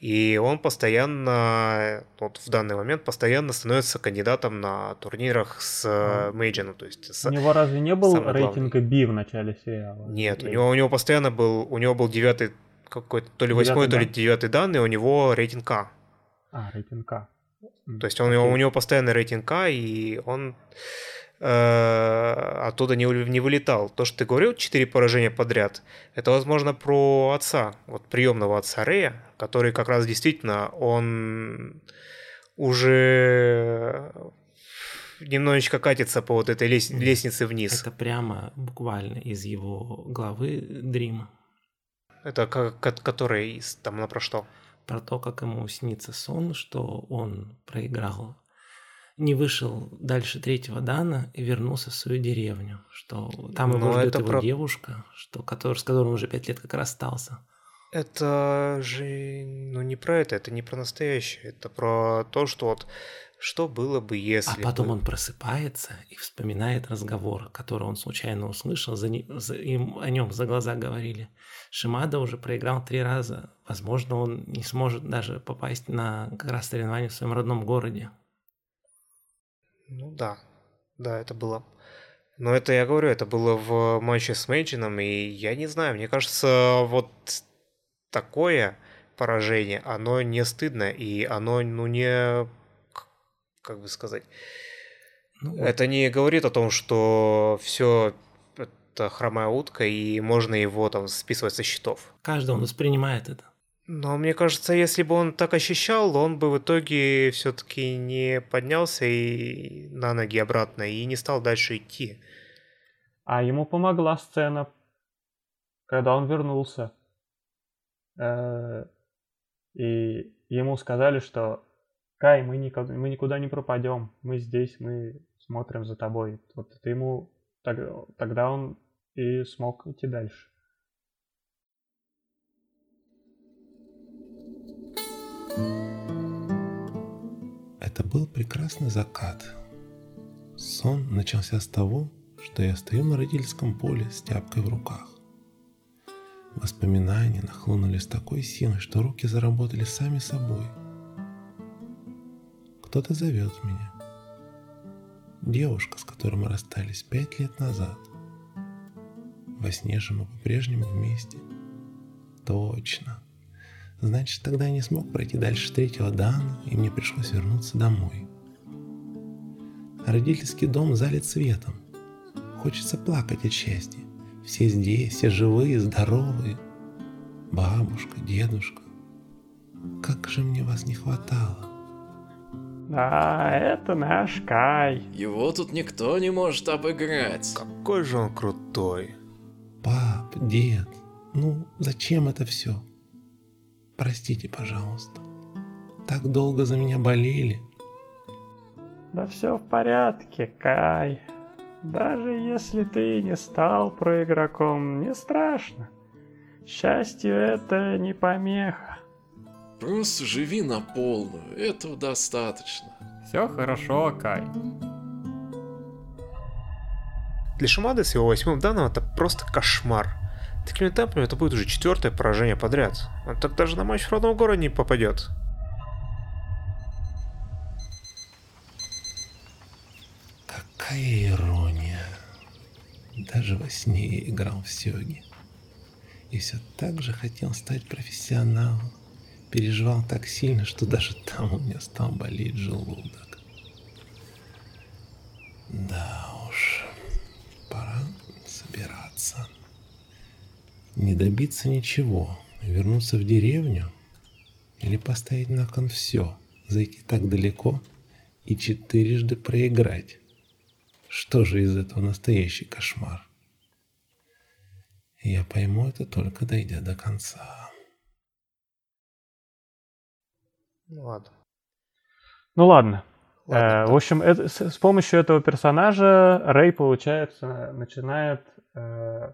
и он постоянно, вот в данный момент, постоянно становится кандидатом на турнирах с а. Мейджином. То есть с у него разве не был рейтинга B в начале сериала? Нет, у него, у него постоянно был, у него был девятый какой-то, то ли восьмой, то ли девятый данный, у него рейтинг А. А, рейтинг А. То есть он, у, него, у него постоянно рейтинг А, и он э, оттуда не, не вылетал. То, что ты говорил, четыре поражения подряд, это, возможно, про отца, вот приемного отца Рея, который как раз действительно, он уже немножечко катится по вот этой лес... лестнице вниз. Это прямо буквально из его главы Дрима. Это как, который там на про что? Про то, как ему снится сон, что он проиграл не вышел дальше третьего дана и вернулся в свою деревню, что там его ждет его про... девушка, что, который, с которым уже пять лет как расстался. Это же, ну не про это, это не про настоящее, это про то, что вот что было бы, если... А потом бы... он просыпается и вспоминает разговор, который он случайно услышал, за, не... за... им о нем за глаза говорили. Шимада уже проиграл три раза. Возможно, он не сможет даже попасть на как раз соревнования в своем родном городе. Ну да, да, это было. Но это, я говорю, это было в матче с Мейджином, и я не знаю, мне кажется, вот такое поражение, оно не стыдно, и оно, ну, не... Как бы сказать... Ну, это не говорит о том, что все это хромая утка, и можно его там списывать со счетов. Каждый он воспринимает это. Но мне кажется, если бы он так ощущал, он бы в итоге все-таки не поднялся и на ноги обратно и не стал дальше идти. А ему помогла сцена, когда он вернулся. Э, и ему сказали, что Кай, мы никуда, мы никуда не пропадем, мы здесь, мы смотрим за тобой. Вот это ему тогда он и смог идти дальше. Это был прекрасный закат. Сон начался с того, что я стою на родительском поле с тяпкой в руках. Воспоминания нахлынули с такой силой, что руки заработали сами собой. Кто-то зовет меня. Девушка, с которой мы расстались пять лет назад. Во сне же мы по-прежнему вместе. Точно. Значит, тогда я не смог пройти дальше третьего дана, и мне пришлось вернуться домой. Родительский дом залит светом. Хочется плакать от счастья. Все здесь, все живые, здоровые. Бабушка, дедушка. Как же мне вас не хватало. Да, это наш Кай. Его тут никто не может обыграть. Какой же он крутой. Пап, дед, ну зачем это все? Простите, пожалуйста. Так долго за меня болели. Да все в порядке, Кай. Даже если ты не стал проигроком, не страшно. Счастью это не помеха. Просто живи на полную, этого достаточно. Все хорошо, Кай. Для Шимады с его восьмым данным это просто кошмар. Такими темпами это будет уже четвертое поражение подряд. Он так даже на матч в родном городе не попадет. Какая ирония. Даже во сне я играл в сёги. И все так же хотел стать профессионалом. Переживал так сильно, что даже там у меня стал болеть желудок. Да уж, пора собираться не добиться ничего, вернуться в деревню или поставить на кон все, зайти так далеко и четырежды проиграть. Что же из этого настоящий кошмар? Я пойму это только дойдя до конца. Ну ладно. Ну ладно. Ладно, Э, да. В общем, это- с, с помощью этого персонажа Рэй, получается, начинает э,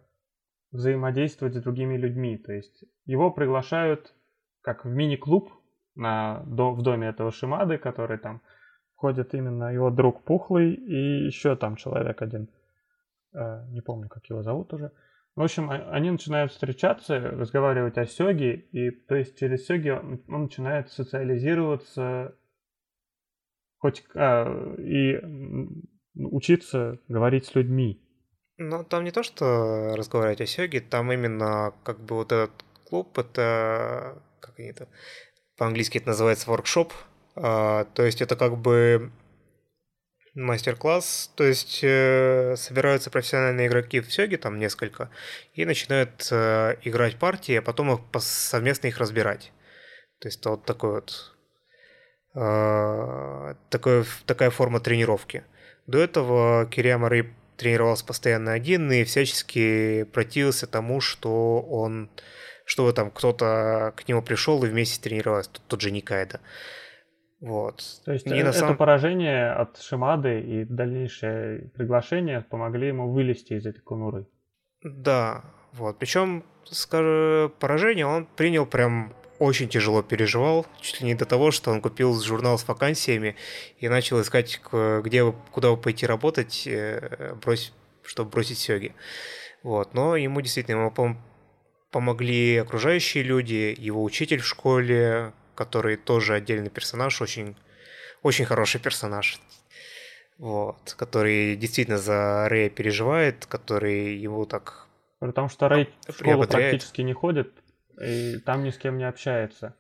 взаимодействовать с другими людьми. То есть его приглашают как в мини-клуб на, до- в доме этого Шимады, который там входит именно его друг Пухлый и еще там человек один. Э, не помню, как его зовут уже. В общем, они начинают встречаться, разговаривать о Сёге, и то есть через Сёги он, он начинает социализироваться хоть а, и учиться говорить с людьми. Ну, там не то, что разговаривать о Сёге, там именно как бы вот этот клуб, это... Как они это... По-английски это называется воркшоп. А, то есть это как бы мастер-класс, то есть э, собираются профессиональные игроки в Сёге, там несколько, и начинают э, играть партии, а потом их совместно их разбирать. То есть это вот такой вот э, такой, такая форма тренировки. До этого Кириама Рэй тренировался постоянно один и всячески противился тому, что он что там кто-то к нему пришел и вместе тренировался, тот, тот же Никайда. Вот. То есть И э, на это самом- поражение от Шимады и дальнейшее приглашение помогли ему вылезти из этой конуры. Да, вот. Причем, скажу, поражение он принял прям очень тяжело переживал, чуть ли не до того, что он купил журнал с вакансиями и начал искать, где, куда пойти работать, э, брось, чтобы бросить Сёги. Вот. Но ему действительно ему пом- помогли окружающие люди, его учитель в школе, который тоже отдельный персонаж, очень, очень хороший персонаж. Вот, который действительно за Рэя переживает, который его так При том, что Рэй в школу практически не ходит, и там ни с кем не общается.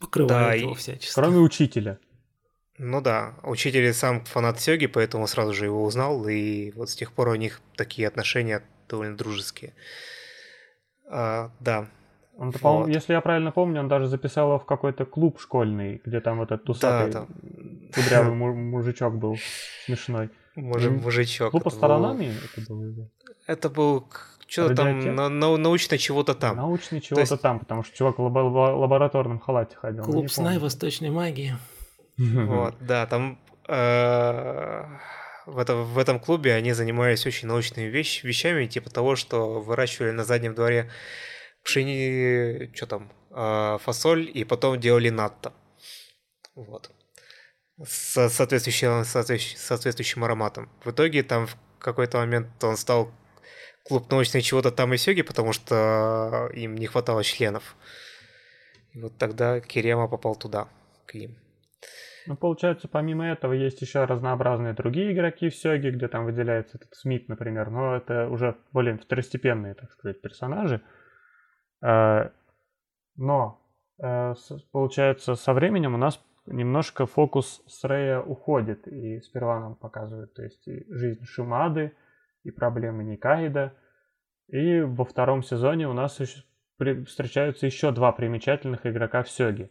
Покрывает Да, его и- всячески. Кроме учителя. Ну да, учитель сам фанат Сёги, поэтому сразу же его узнал, и вот с тех пор у них такие отношения довольно дружеские. А, да, Он, по-моему, Вот. если я правильно помню, он даже записал его в какой-то клуб школьный, где там вот этот да, усатый там кудрявый му- мужичок был смешной. мужичок. Клуб был- астрономии это был? Это был что-то там на- на- научно чего-то там. Научный чего-то есть- там, потому что чувак в лабо- лабо- лабораторном халате ходил. ну, Клуб Снай помню. восточной магии. Вот, да, там э, в, это- в этом клубе они занимались очень научными вещ- вещами, типа того, что выращивали на заднем дворе пшени, что там, э, фасоль, и потом делали натто. Вот. С соответствующим, соответствующим ароматом. В итоге там в какой-то момент он стал клуб научный чего-то там и сёги, потому что им не хватало членов. И вот тогда Кирема попал туда, к ним. Ну, получается, помимо этого есть еще разнообразные другие игроки в Сёге, где там выделяется этот Смит, например, но это уже более второстепенные, так сказать, персонажи. Э, Но, э, получается, со временем у нас немножко фокус с Рэя уходит, и сперва нам показывают, то есть, жизнь Шимады, и проблемы Никаида, и во втором сезоне у нас встречаются еще два примечательных игрока в Сёге.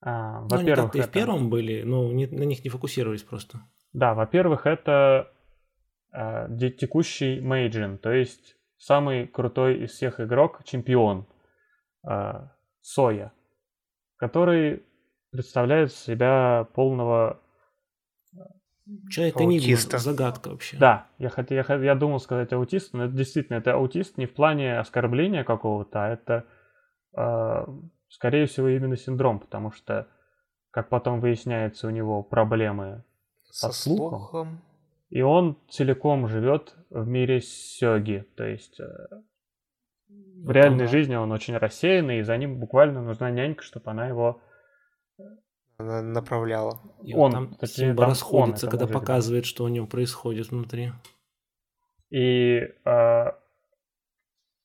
А, Ну, во-первых, как-то и в это- первом были, но не- на них не фокусировались просто. Да, во-первых, это де- текущий мейджин, то есть самый крутой из всех игрок, чемпион э, Соя, который представляет себя полного... Человек энигма, Аутиста. загадка вообще. Да, я, хот- я, я думал сказать аутист, но это действительно это аутист не в плане оскорбления какого-то, а это, э, скорее всего, именно синдром, потому что, как потом выясняется, у него проблемы Со слухом? слухом. И он целиком живет в мире Сёги. То есть э, в реальной Ага. жизни он очень рассеянный, и за ним буквально нужна нянька, чтобы она его... Она направляла. И он, там Симба там расходится, он, когда да. показывает, что у него происходит внутри. И э,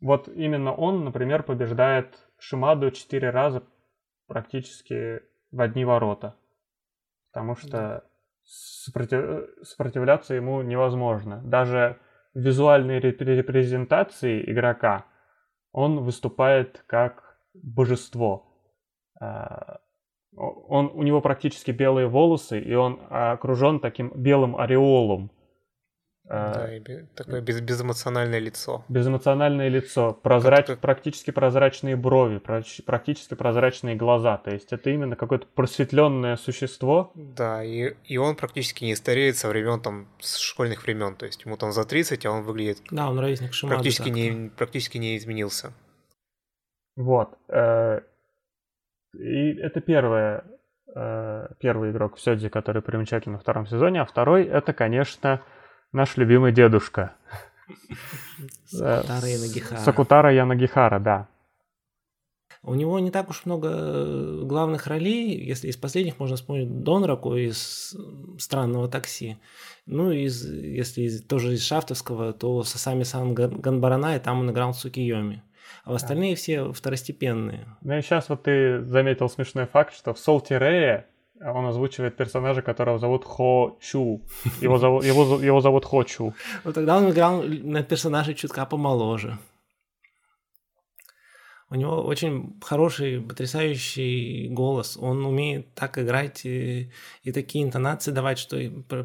вот именно он, например, побеждает Шимаду четыре раза практически в одни ворота. Потому что сопротив- сопротивляться ему невозможно. Даже в визуальной реп- репрезентации игрока он выступает как божество. А, Он, у него практически белые волосы, и он окружен таким белым ореолом Э, Да, и такое без- безэмоциональное лицо. безэмоциональное лицо, прозрач- как- практически прозрачные брови, практически прозрачные глаза. То есть это именно какое-то просветленное существо. Да, и, и он практически не стареет со времен там с школьных времен. То есть ему там за 30, а он выглядит Да, он ровесник Шимады. практически не, практически не изменился. Вот. э, И это первое, э, первый игрок в Сёдзи, который примечателен во втором сезоне, а второй это, конечно, наш любимый дедушка. Сакутара Э, Янагихара. Сакутара Янагихара, да. У него не так уж много э, главных ролей. Если из последних можно вспомнить Донраку из «Странного такси». Ну, из, если из- тоже из Шафтовского, то Сасами Сан Ган- Ганбарана, и там он играл Сукиyomi. А остальные все второстепенные. Ну и сейчас вот ты заметил смешной факт, что в Солти Рэе он озвучивает персонажа, которого зовут Хо Чу. Его зовут, его, его зовут Хо Чу. Вот тогда он играл на персонажа чутка помоложе. У него очень хороший, потрясающий голос. Он умеет так играть и, и такие интонации давать, что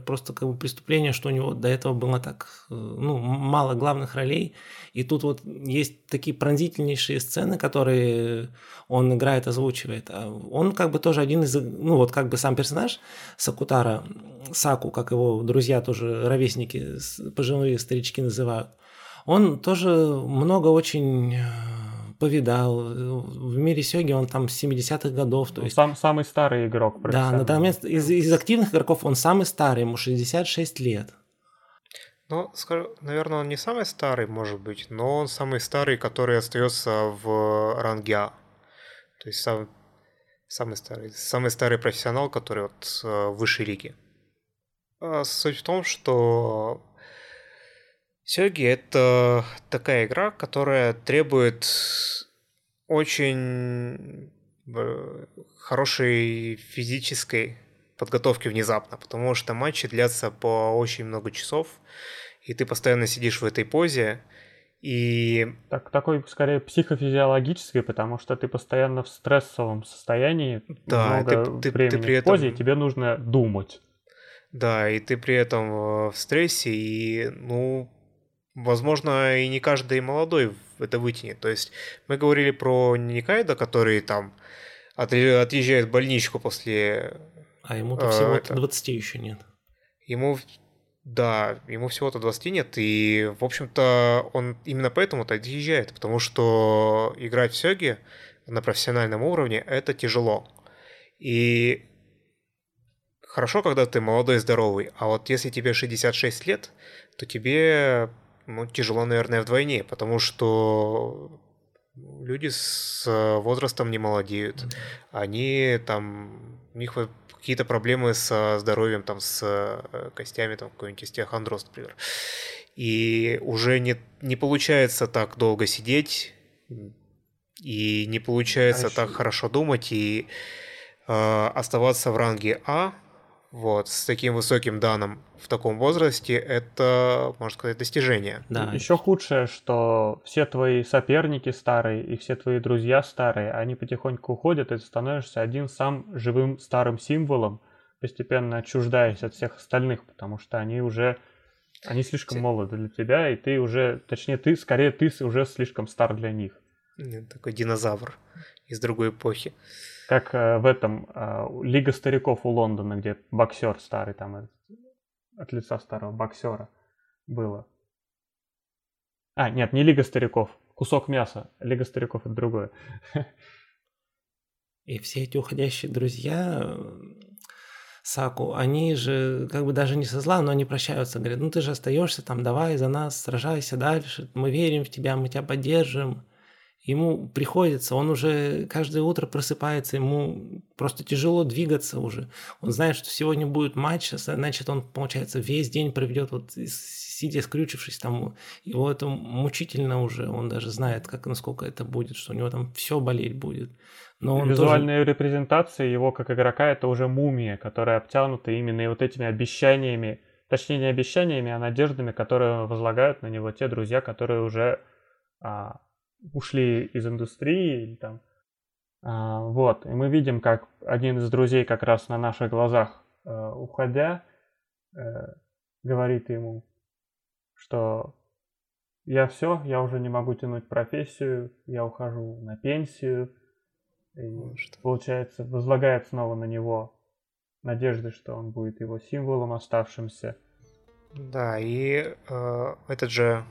просто как бы преступление, что у него до этого было так э, ну, мало главных ролей. И тут вот есть такие пронзительнейшие сцены, которые он играет, озвучивает. А Он как бы тоже один из, ну вот как бы сам персонаж Сакутара, Саку, как его друзья тоже ровесники, пожилые старички называют, он тоже много очень э, повидал. В мире Сёги он там с 70-х годов. То Он есть, сам, самый старый игрок. да, на данный момент из, из активных игроков он самый старый, ему 66 лет. Ну, скажу, наверное, он не самый старый, может быть, но он самый старый, который остается в ранге А. То есть сам, самый старый, самый старый профессионал, который вот э, в высшей лиге. А Суть в том, что Сёги это такая игра, которая требует очень э, хорошей физической подготовки внезапно, потому что матчи длятся по очень много часов, и ты постоянно сидишь в этой позе, и Так, такой, скорее, психофизиологический, потому что ты постоянно в стрессовом состоянии, Да, много ты- ты- ты времени при в позе, этом- и тебе нужно думать. да, и ты при этом э, в стрессе, и, ну, возможно, и не каждый молодой это вытянет. То есть мы говорили про Никайда, который там отъезж- отъезжает в больничку после А ему-то А, всего это- 20 еще нет. Ему, да, ему всего-то 20 нет, и, в общем-то, он именно поэтому-то отъезжает, потому что играть в Сёги на профессиональном уровне – это тяжело. И хорошо, когда ты молодой и здоровый, а вот если тебе 66 лет, то тебе ну, тяжело, наверное, вдвойне, потому что люди с э, возрастом не молодеют. Они там, у них какие-то проблемы со здоровьем, там, с э, костями, там, какой-нибудь остеохондроз, например. И уже не, не получается так долго сидеть, и не получается А так ещё- хорошо думать, и э, оставаться в ранге А, вот, с таким высоким данным в таком возрасте, это, можно сказать, достижение. Да, Еще худшее, что все твои соперники старые и все твои друзья старые, они потихоньку уходят, и ты становишься один сам живым старым символом, постепенно отчуждаясь от всех остальных, потому что они уже, они слишком молоды для тебя, и ты уже, точнее, ты, скорее, ты уже слишком стар для них. Такой динозавр из другой эпохи. Как э, в этом э, Лига стариков у Лондона, где боксер старый, там э, от лица старого боксера было. А, нет, не Лига стариков. Кусок мяса. Лига стариков это другое. И все эти уходящие друзья э, Саку, они же как бы даже не со зла, но они прощаются, говорят, ну ты же остаешься там, давай за нас, сражайся дальше, мы верим в тебя, мы тебя поддержим. Ему приходится, он уже каждое утро просыпается, ему просто тяжело двигаться уже. Он знает, что сегодня будет матч, значит, он, получается, весь день проведет вот сидя скрючившись там. Его это мучительно уже, он даже знает, как насколько это будет, что у него там все болеть будет. Но он Визуальная тоже... репрезентация его как игрока это уже мумия, которая обтянута именно вот этими обещаниями, точнее не обещаниями, а надеждами, которые возлагают на него те друзья, которые уже а, ушли из индустрии или там. А, вот, и мы видим, как один из друзей как раз на наших глазах, э, уходя, э, говорит ему, что я все, я уже не могу тянуть профессию, я ухожу на пенсию. И, Может. получается, возлагает снова на него надежды, что он будет его символом оставшимся. Да, и э, этот же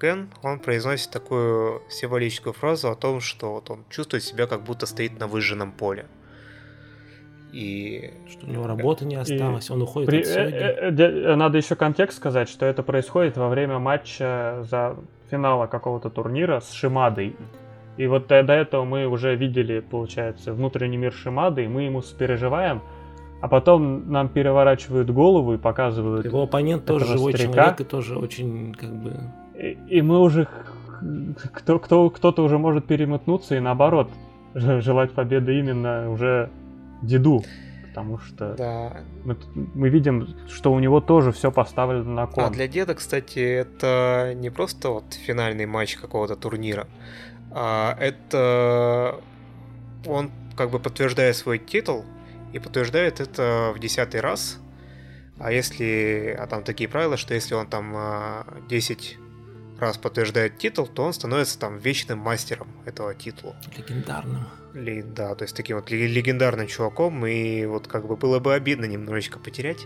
Кен, он произносит такую символическую фразу о том, что вот он чувствует себя как будто стоит на выжженном поле. И Что у него работы не осталось, он уходит При- от э, э, э, Надо еще контекст сказать, что это происходит во время матча за финала какого-то турнира с Шимадой. И вот до до этого мы уже видели, получается, внутренний мир Шимады, и мы ему сопереживаем, а потом нам переворачивают голову и показывают Его оппонент тоже живой старика. человек и тоже очень как бы... И, и мы уже... Кто, кто, кто-то уже может переметнуться и наоборот желать победы именно уже деду. Потому что да. мы, мы видим, что у него тоже все поставлено на кон. А для деда, кстати, это не просто вот финальный матч какого-то турнира, а это он как бы подтверждает свой титул и подтверждает это в десятый раз. А если, а там такие правила, что если он там а, 10 раз подтверждает титул, то он становится там вечным мастером этого титула. легендарным. Ли- да, то есть таким вот ле- легендарным чуваком, и вот как бы было бы обидно немножечко потерять.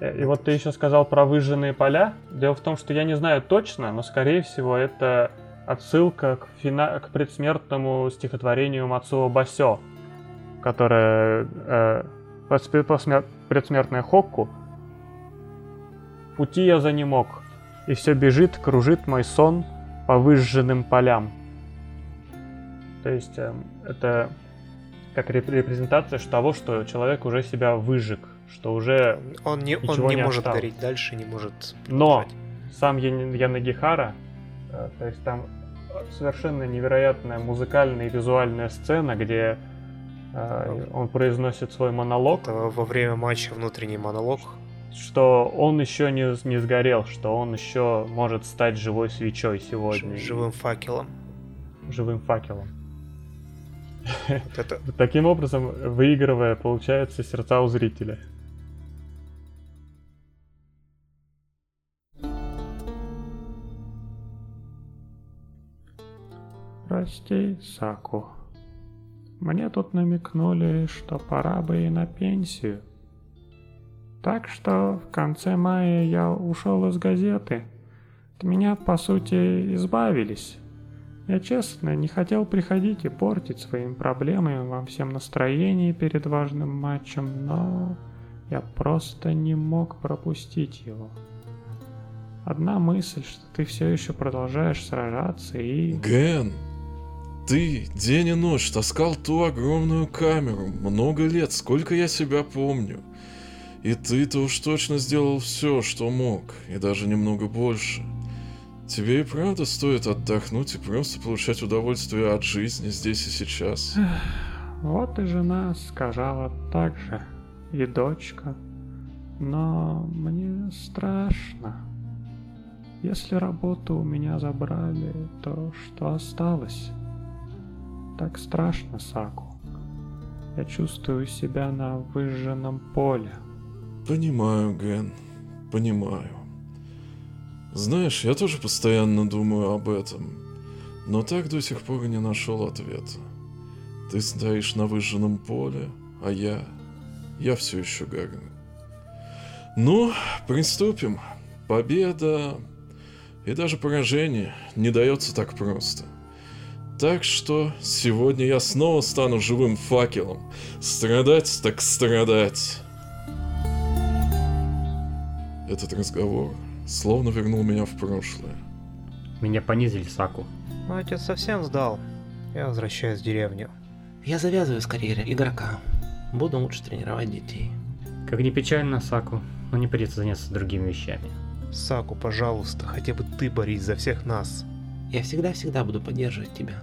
Э, И вот ты еще сказал про выжженные поля. Дело в том, что я не знаю точно, но скорее всего это отсылка к, фина... к предсмертному стихотворению Мацуо Басё, которое э, посмер- предсмертное Хокку. Пути я за не мог, и все бежит, кружит мой сон по выжженным полям. То есть эм, это как реп- репрезентация того, что человек уже себя выжег, что уже Он не, он не, не может осталось. гореть дальше, не может Но сам Ян- Янагихара, э, то есть там совершенно невероятная музыкальная и визуальная сцена, где э, он произносит свой монолог, Это во время матча внутренний монолог. Что он еще не, не сгорел, что он еще может стать живой свечой сегодня, Ж- живым факелом. живым факелом. Вот это, Таким образом, выигрывая, получается, сердца у зрителя. Прости, Саку. Мне тут намекнули, что пора бы и на пенсию. Так что в конце мая я ушел из газеты. От меня, по сути, избавились. Я честно не хотел приходить и портить своими проблемами вам всем настроение перед важным матчем, но я просто не мог пропустить его. Одна мысль, что ты все еще продолжаешь сражаться и... Ген, ты день и ночь таскал ту огромную камеру много лет, сколько я себя помню. И ты-то уж точно сделал все, что мог, и даже немного больше. Тебе и правда стоит отдохнуть и просто получать удовольствие от жизни здесь и сейчас. Вот и жена сказала так же, и дочка. Но мне страшно. Если работу у меня забрали, то что осталось? Так страшно, Саку. Я чувствую себя на выжженном поле. Понимаю, Ген, понимаю. Знаешь, я тоже постоянно думаю об этом, но так до сих пор не нашел ответа. Ты стоишь на выжженном поле, а я... я все еще горю. Ну, приступим. Победа и даже поражение не дается так просто. Так что сегодня я снова стану живым факелом. Страдать так страдать. Этот разговор словно вернул меня в прошлое. Меня понизили, Саку. ну, отец совсем сдал. Я возвращаюсь в деревню. Я завязываю с карьерой игрока. Буду лучше тренировать детей. Как ни печально, Саку, но не придется заняться другими вещами. Саку, пожалуйста, хотя бы ты борись за всех нас. Я всегда-всегда буду поддерживать тебя.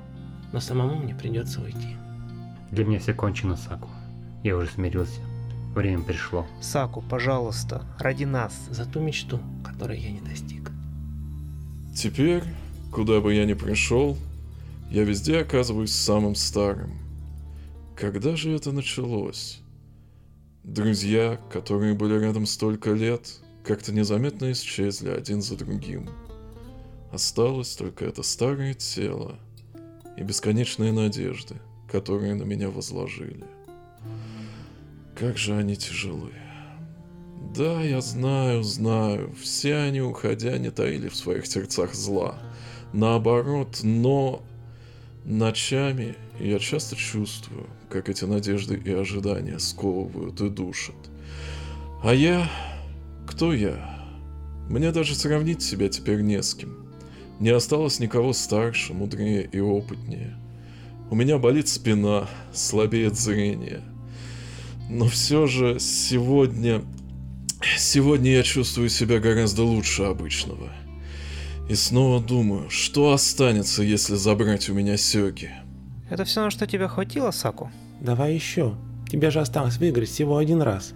Но самому мне придется уйти. Для меня все кончено, Саку. Я уже смирился. Время пришло. Саку, пожалуйста, ради нас. За ту мечту, которой я не достиг. Теперь, куда бы я ни пришел, я везде оказываюсь самым старым. Когда же это началось? Друзья, которые были рядом столько лет, как-то незаметно исчезли один за другим. Осталось только это старое тело и бесконечные надежды, которые на меня возложили. Как же они тяжелы. Да, я знаю, знаю, все они, уходя, не таили в своих сердцах зла. Наоборот, но ночами я часто чувствую, как эти надежды и ожидания сковывают и душат. А я... Кто я? Мне даже сравнить себя теперь не с кем. Не осталось никого старше, мудрее и опытнее. У меня болит спина, слабеет зрение. Но все же сегодня... Сегодня я чувствую себя гораздо лучше обычного. И снова думаю, что останется, если забрать у меня Сёги? Это все, на что тебе хватило, Саку? Давай еще. Тебе же осталось выиграть всего один раз.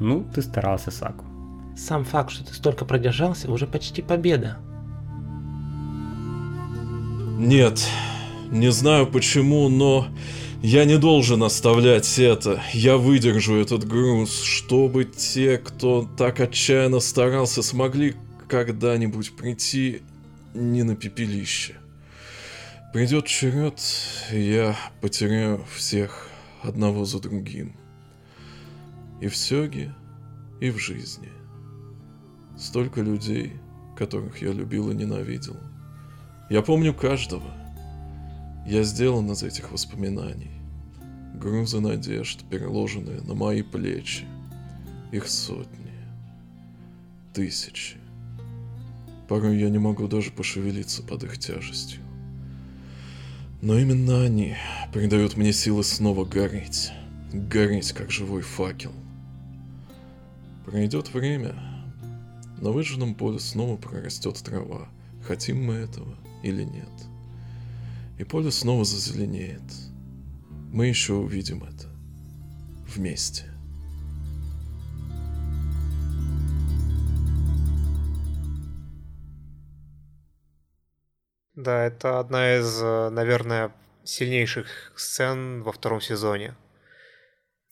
Ну, ты старался, Саку. Сам факт, что ты столько продержался, уже почти победа. Нет, не знаю почему, но я не должен оставлять это. Я выдержу этот груз, чтобы те, кто так отчаянно старался, смогли когда-нибудь прийти не на пепелище. Придет черед, и я потеряю всех одного за другим. И в Сёге, и в жизни. Столько людей, которых я любил и ненавидел. Я помню каждого. Я сделан из этих воспоминаний. Грузы надежд, переложенные на мои плечи. Их сотни. Тысячи. Порой я не могу даже пошевелиться под их тяжестью. Но именно они придают мне силы снова гореть. Гореть, как живой факел. Пройдет время, на выжженном поле снова прорастет трава, хотим мы этого или нет. И поле снова зазеленеет. Мы еще увидим это. Вместе. Да, это одна из, э, наверное, сильнейших сцен во втором сезоне.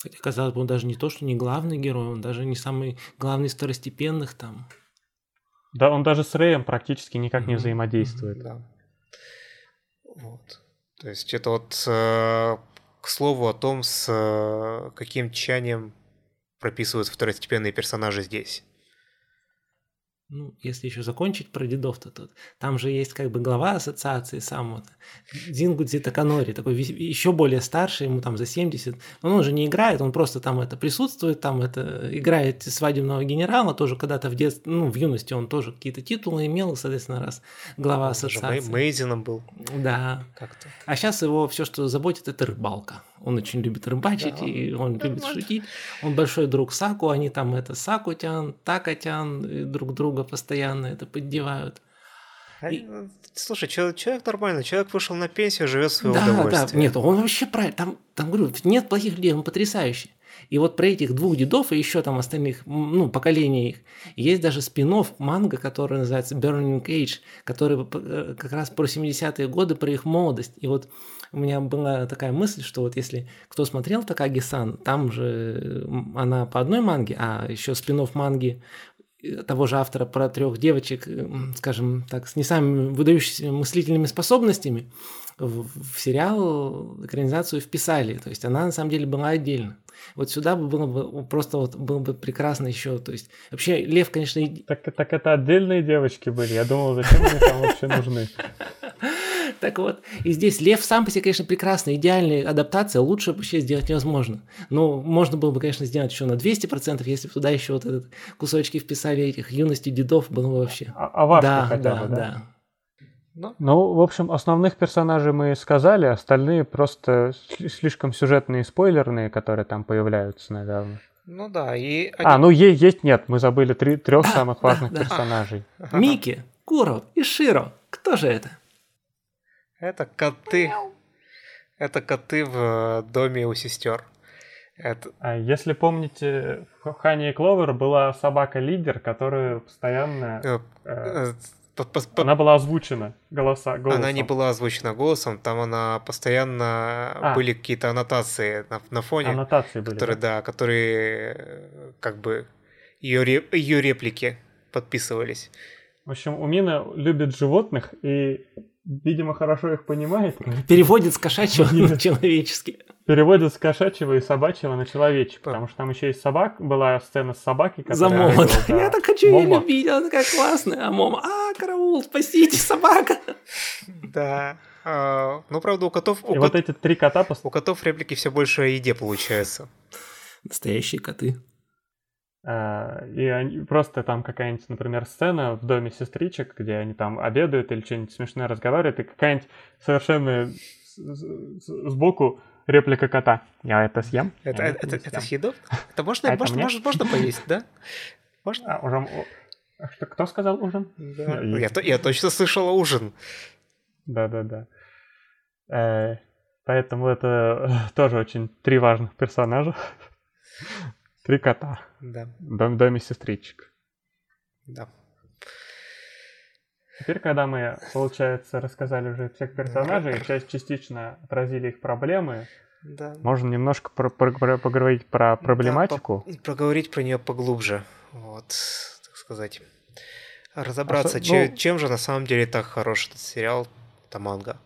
Хотя, казалось бы, он даже не то, что не главный герой, он даже не самый главный из второстепенных там. Да, он даже с Рэем практически никак не Мгм. взаимодействует. Да. Вот. То есть это вот э, к слову о том, с э, каким тщанием прописывают второстепенные персонажи здесь. Ну, если еще закончить про дедов, то тут. Там же есть как бы глава ассоциации сам вот. Дзингудзи Таканори, такой еще более старший, ему там за 70. Но он же не играет, он просто там это присутствует, там это играет свадебного генерала, тоже когда-то в детстве, ну, в юности он тоже какие-то титулы имел, соответственно, раз глава Он же ассоциации. Мейзином был Да. как-то. А сейчас его все, что заботит, это рыбалка. Он очень любит рыбачить, Да, и он любит нормально. шутить. Он большой друг Саку, они там это Сакутян, Такотян, друг друга постоянно это поддевают. А, И- э, Слушай, чел- человек нормальный, человек вышел на пенсию, живет в свое да, да, удовольствие. нет, он вообще правильно. Там, там, говорю, нет плохих людей, он потрясающий. И вот про этих двух дедов и еще там остальных, ну, поколений их, есть даже спин манга, который называется Burning Age, который э, как раз про 70-е годы, про их молодость. И вот у меня была такая мысль, что вот если кто смотрел Такаги-сан, там же она по одной манге, а еще спин манги того же автора про трех девочек, э, скажем так, с не самыми выдающимися мыслительными способностями, в, в сериал экранизацию вписали. То есть она на самом деле была отдельно. Вот сюда бы было бы просто вот было бы прекрасно еще. То есть вообще Лев, конечно, и- Так, так это отдельные девочки были. Я думал, зачем они там вообще нужны. так вот. И здесь Лев сам по себе, конечно, прекрасная, идеальная адаптация. Лучше вообще сделать невозможно. Но можно было бы, конечно, сделать еще на 200%, если бы туда еще вот этот кусочки вписали этих юности дедов, было бы вообще. А, а да, хотя да, бы, да? да. Ну, Ну, в общем, основных персонажей мы сказали, остальные просто сли- слишком сюжетные и спойлерные, которые там появляются недавно. ну да, и А, они- ну е- есть, нет, мы забыли три, трех Да, самых да, важных да. персонажей. Мики, Куро и Широ. Кто же это? Это коты. Это коты в э, доме у сестер. Это, А если помните, в Хане и Кловер была собака-лидер, которая постоянно... э, э, э, по- по- по- она была озвучена голоса, голосом. Она не была озвучена голосом, там она постоянно А. были какие-то аннотации на, на фоне, Аннотации были. которые, да? да, которые как бы ее, ре- ее реплики подписывались. В общем, Умино любит животных и, видимо, хорошо их понимает. Переводит с кошачьего на человеческий. Переводит с кошачьего и собачьего на человечий, потому что там еще есть собак, была сцена с собакой, За которая... Момо. говорила, да, Я так хочу ее любить, она такая классная. А Момо, а, караул, спасите, собака. Да. А, ну, правда, у котов, у, И кот- вот эти три кота у котов реплики все больше о еде получается. Настоящие коты. А, И они, просто там какая-нибудь, например, сцена в доме сестричек, где они там обедают или что-нибудь смешное разговаривают, и какая-нибудь совершенно сбоку реплика кота. Я это съем. Это, я это, не это, съем». съедобно? Это можно, А это можно, можно, можно поесть, да? Можно? А, ужин... а что, кто сказал ужин? Да. Я- Я, то- я точно слышала ужин. Да-да-да. Э, Поэтому это э, тоже очень три важных персонажа. Три кота. Да, В дом- доме сестричек. да. Теперь, когда мы, получается, рассказали уже всех персонажей, часть частично отразили их проблемы, да. можно немножко про- про- про- поговорить про проблематику. Да, по- проговорить про нее поглубже. Вот, так сказать. Разобраться, А что- ну- чем же на самом деле так хорош этот сериал, это манга.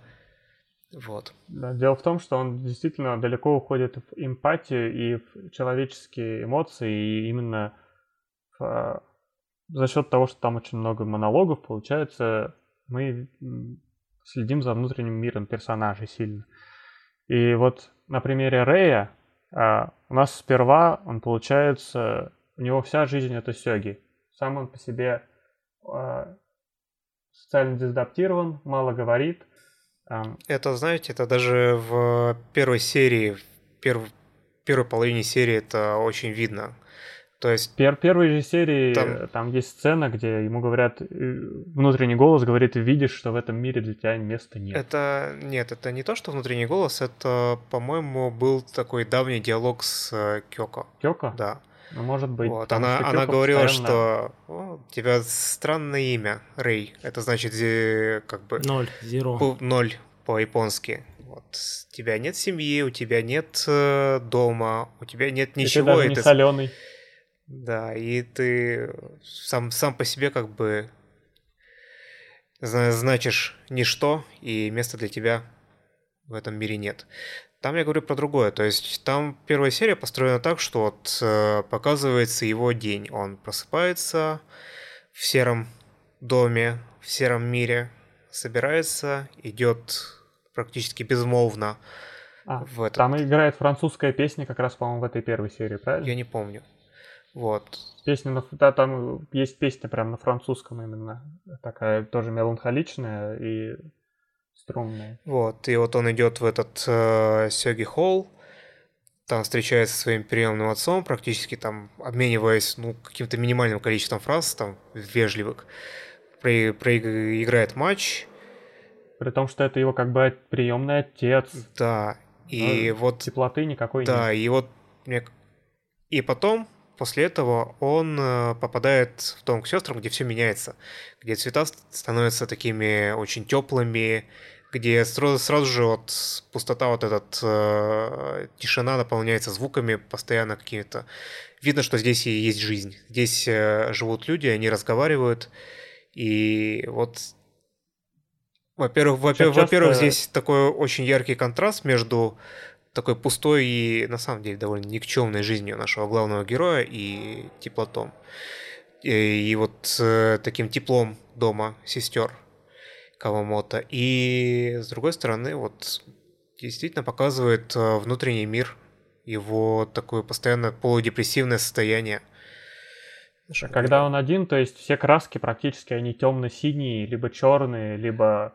Вот. Да, Дело в том, что он действительно далеко уходит в эмпатию и в человеческие эмоции, и именно в, а, за счет того, что там очень много монологов, получается, мы следим за внутренним миром персонажей сильно. И вот на примере Рэя а, у нас сперва он получается, у него вся жизнь это сёги. Сам он по себе а, социально дезадаптирован, мало говорит, Это, знаете, это даже в первой серии, в перв- первой половине серии это очень видно. То есть, Пер первой же серии Там- там... есть сцена, где ему говорят, э, внутренний голос говорит, видишь, что в этом мире для тебя места нет. это, нет, это не то, что внутренний голос, это, по-моему, был такой давний диалог с э, Кёко. Кёко? Да. Ну, может быть. Вот, она, она говорила, постоянно- что «О, у тебя странное имя, Рэй. Это значит, э, как бы, Ноль, зеро. ноль по-японски. Вот. У тебя нет семьи, у тебя нет э, дома, у тебя нет И ты ничего. даже и не ты- соленый. Да, и ты сам, сам по себе как бы зна- значишь ничто, и места для тебя в этом мире нет. Там я говорю про другое. То есть там первая серия построена так, что вот э, показывается его день. Он просыпается в сером доме, в сером мире, собирается, идет практически безмолвно А, в этот... Там играет французская песня как раз, по-моему, в этой первой серии, правильно? Я не помню. Вот. Песня на... Да, там есть песня прям на французском именно. Такая тоже меланхоличная и струнная. Вот, и вот он идет в этот э, Сёги Холл, там встречается со своим приемным отцом, практически там обмениваясь, ну, каким-то минимальным количеством фраз, там, вежливых, Про- проиграет матч, При том, что это его как бы приемный отец. да, и Ну, вот, Теплоты никакой да, нет. и вот, мне... и потом, после этого, он э, попадает в дом к сестрам, где все меняется, где цвета ст- становятся такими очень теплыми, где сразу, сразу же вот пустота, вот этот э, тишина наполняется звуками постоянно какими-то. Видно, что здесь и есть жизнь. Здесь э, живут люди, они разговаривают. И вот, во-первых, во-первых, часто- здесь такой очень яркий контраст между такой пустой и, на самом деле, довольно никчемной жизнью нашего главного героя и теплотом. И, и вот э, таким теплом дома сестер Кавамото. И, с другой стороны, вот действительно показывает э, внутренний мир, его такое постоянно полудепрессивное состояние. Когда он один, то есть все краски практически они темно-синие, либо черные, либо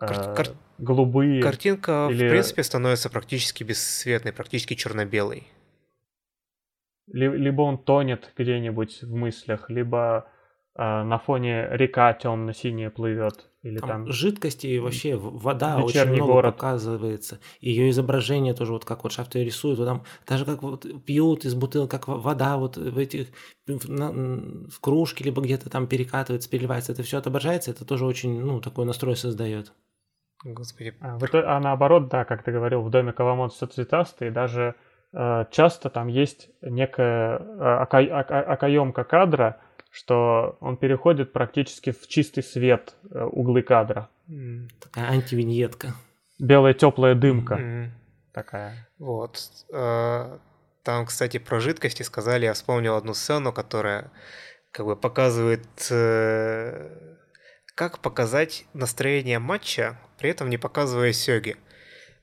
э, Кар- кар- голубые. Картинка, или- в принципе, становится практически бесцветной, практически черно-белой. Ли- либо он тонет где-нибудь в мыслях, либо э, на фоне река темно-синяя плывет, или Там там... жидкости и вообще вода очень много город. показывается. Ее изображение тоже, вот как вот Шафты рисуют, вот там даже как вот пьют из бутылок, как во- вода вот в этих в, на- в кружке, либо где-то там перекатывается, переливается, это все отображается, это тоже очень, ну, такой настрой создает. Господи. А, в итоге- а наоборот, да, как ты говорил, в доме Кавамото все цветастые, даже э, часто там есть некая э, ока- ока- окоемка кадра, что он переходит практически в чистый свет э, углы кадра. Такая антивиньетка. Белая теплая дымка м. такая. Вот. Э, Там, кстати, про жидкости сказали, я вспомнил одну сцену, которая как бы показывает, э, как показать настроение матча, при этом не показывая сёги.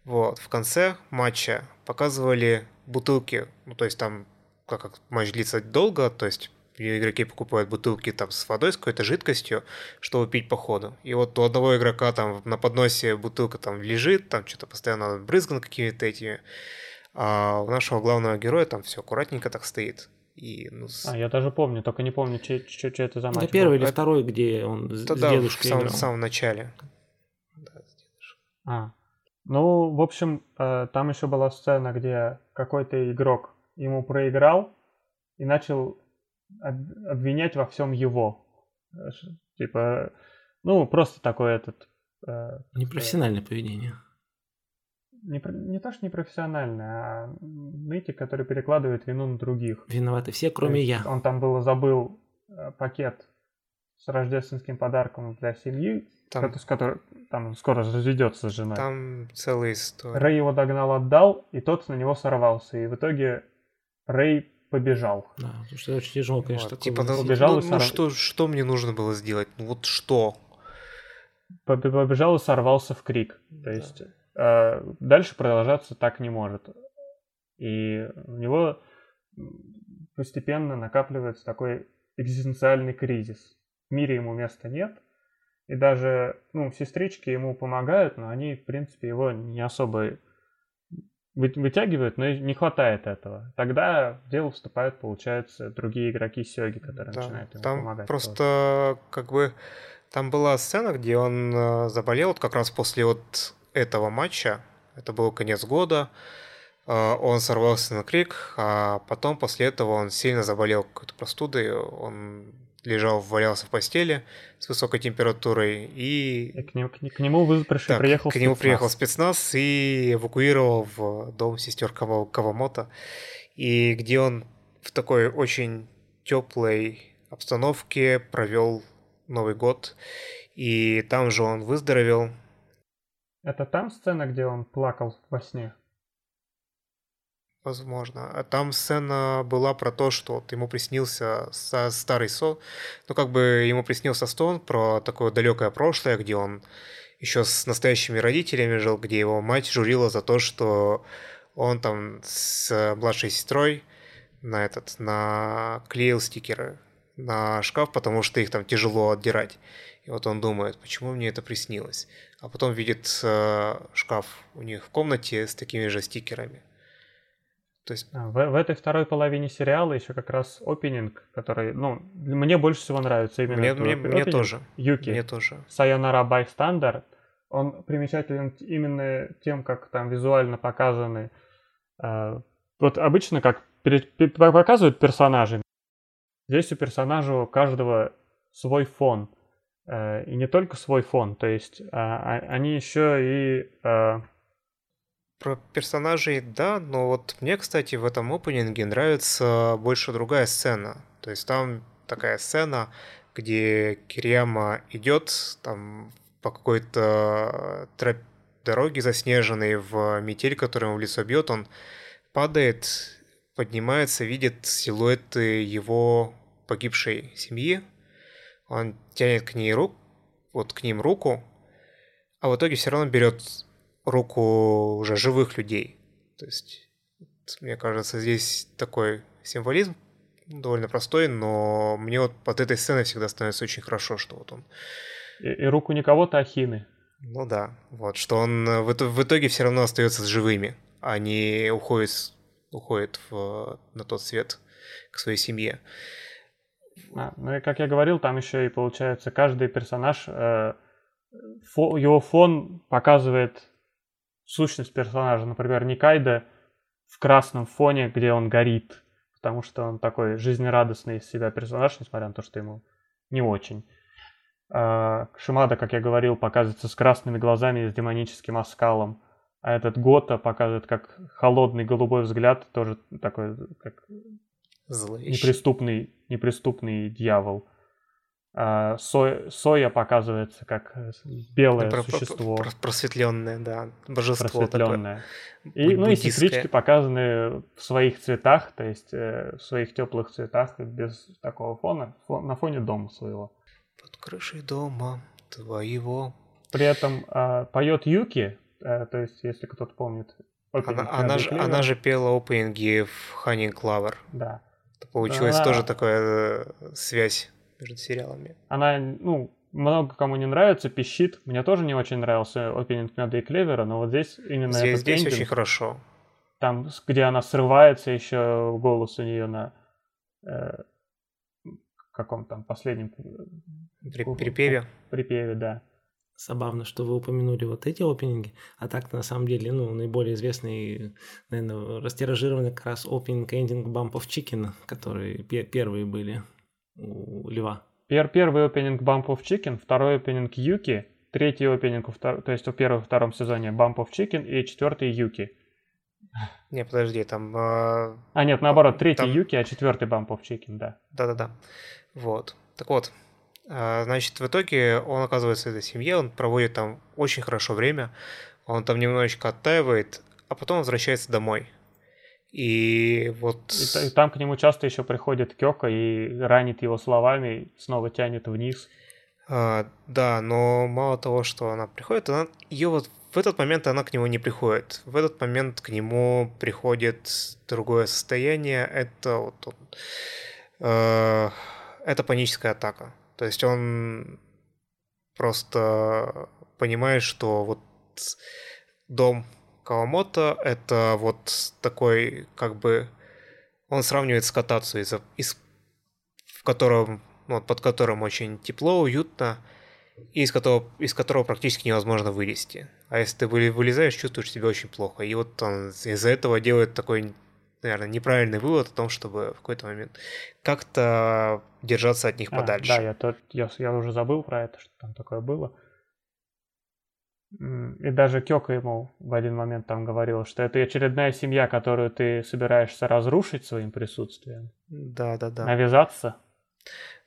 Вот, в конце матча показывали бутылки, ну, то есть там, как, как матч длится долго, то есть игроки покупают бутылки там с водой, с какой-то жидкостью, чтобы пить по ходу. И вот у одного игрока там на подносе бутылка там лежит, там что-то постоянно брызган какими-то этими, а у нашего главного героя там все аккуратненько так стоит. И, ну, с- А, я даже помню, только не помню, че, че- че это за матч. Это был. первый или Это- второй, где он с, это с да, в дедушкой самом, играл. в самом начале. А. Ну, в общем, э, там еще была сцена, где какой-то игрок ему проиграл и начал обвинять во всем его. Э, Типа, ну, просто такой этот... э, Непрофессиональное поведение. Не, не то, что непрофессиональное, а нытик, который перекладывает вину на других. Виноваты все, кроме есть я. Он там было забыл э, пакет с рождественским подарком для семьи, Там, с которой там скоро разведется с женой. там целая история. Рэй его догнал, отдал, и тот на него сорвался. И в итоге Рэй побежал. Да, потому что очень тяжело, конечно, Вот, такое типа, ну. Убежал ну, и ну, сорв- что, что мне нужно было сделать? Ну вот что? Побе- Побежал и сорвался в крик. То Да. есть э, дальше продолжаться так не может. И у него постепенно накапливается такой экзистенциальный кризис. В мире ему места нет. И даже, ну, сестрички ему помогают, но они, в принципе, его не особо вытягивают, но не хватает этого. Тогда в дело вступают, получается, другие игроки Сёги, которые Да, начинают ему Там помогать. просто как бы там была сцена, где он э, заболел вот как раз после вот этого матча. Это был конец года. Э, Он сорвался на крик, а потом после этого он сильно заболел какой-то простудой. Он лежал, валялся в постели с высокой температурой и И к, ним- к, к нему выпрыгнувший Так, приехал к нему спецназ. приехал спецназ и эвакуировал в дом сестер Кава- Кавамото, и где он в такой очень теплой обстановке провел Новый год, и там же он выздоровел. Это там сцена, где он плакал во сне? Возможно. А там сцена была про то, что вот ему приснился со- старый сон. Ну, как бы ему приснился сон про такое далекое прошлое, где он еще с настоящими родителями жил, где его мать журила за то, что он там с младшей сестрой на этот, наклеил стикеры на шкаф, потому что их там тяжело отдирать. И вот он думает, почему мне это приснилось. А потом видит э, шкаф у них в комнате с такими же стикерами. То есть А, В, в этой второй половине сериала еще как раз опенинг, который, ну, мне больше всего нравится именно Мне, этот мне, оп- мне опенинг. тоже. Юки. Мне тоже. Sayonara Bystander. Он примечателен именно тем, как там визуально показаны. э, вот обычно как перед- пе- показывают персонажей. Здесь у персонажа у каждого свой фон. Э, и не только свой фон, то есть а- они еще и э, Про персонажей, да, но вот мне, кстати, в этом опенинге нравится больше другая сцена. То есть там такая сцена, где Кирияма идет там по какой-то троп- дороге заснеженной в метель, которая ему в лицо бьет, он падает, поднимается, видит силуэты его погибшей семьи, он тянет к ней руку, вот к ним руку, а в итоге все равно берет руку уже живых людей. То есть, мне кажется, здесь такой символизм довольно простой, но мне вот от этой сцены всегда становится очень хорошо, что вот он, и, и руку не кого-то, а Хины. ну да, вот, что он э, в, ито- в итоге все равно остается с живыми, а не уходит, уходит в, на тот свет к своей семье. А, ну и как я говорил, там еще и получается каждый персонаж, э, фо- его фон показывает сущность персонажа. Например, Никайда в красном фоне, где он горит, потому что он такой жизнерадостный из себя персонаж, несмотря на то, что ему не очень. А, Шимада, как я говорил, показывается с красными глазами и с демоническим оскалом. А этот Гота показывает как холодный голубой взгляд, тоже такой, как Зловещий. неприступный, неприступный дьявол. А Со- Соя показывается как э, белое Про- про- существо, про- Просветленное, да. Божество такое. просветленное. И, ну и сестрички показаны в своих цветах, то есть э, в своих теплых цветах, без такого фона, фо- на фоне дома своего. Под крышей дома твоего. При этом а, поет Юки, э, то есть, если кто-то помнит. Она, она же, Cleaver, она же пела опенинги в Honey Clover. Да. Получилась Она- тоже такая э, связь между сериалами. Она, ну, много кому не нравится, пищит. Мне тоже не очень нравился опенинг Меда и Клевера, но вот здесь именно Здесь, этот здесь эндинг, очень хорошо. там, где она срывается еще голос у нее на э, каком там последнем При Ого. припеве. припеве, да. Забавно, что вы упомянули вот эти опенинги, а так на самом деле, ну, наиболее известный, наверное, растиражированный как раз опенинг эндинг Bump of Chicken, которые пе- первые были у Льва. Пер, первый опенинг Bump of Chicken, второй опенинг Юки, третий опенинг, то есть у первого и втором сезоне Bump of Chicken и четвертый Юки. Не, подожди, там... э, А нет, наоборот, третий Там- Юки, а четвертый Bump of Chicken, да. Да-да-да. Вот. Так вот, а, значит, в итоге он оказывается в этой семье, он проводит там очень хорошо время, он там немножечко оттаивает, а потом возвращается домой. И вот... И, и там к нему часто еще приходит Кёка и ранит его словами, снова тянет вниз. а, да, но мало того, что она приходит, она, ее вот в этот момент она к нему не приходит. В этот момент к нему приходит другое состояние, это вот он, э, это паническая атака. То есть он просто понимает, что вот дом Кавамото это вот такой, как бы, он сравнивает с катацию, из, из, в котором, ну, под которым очень тепло, уютно, и из которого, из которого практически невозможно вылезти. А если ты вылезаешь, чувствуешь себя очень плохо. И вот он из-за этого делает такой, наверное, неправильный вывод о том, чтобы в какой-то момент как-то держаться от них А, подальше. да, я, тот, я, я уже забыл про это, что там такое было. И даже Кёка ему в один момент там говорила, что это очередная семья, которую ты собираешься разрушить своим присутствием, Да, да, да. навязаться.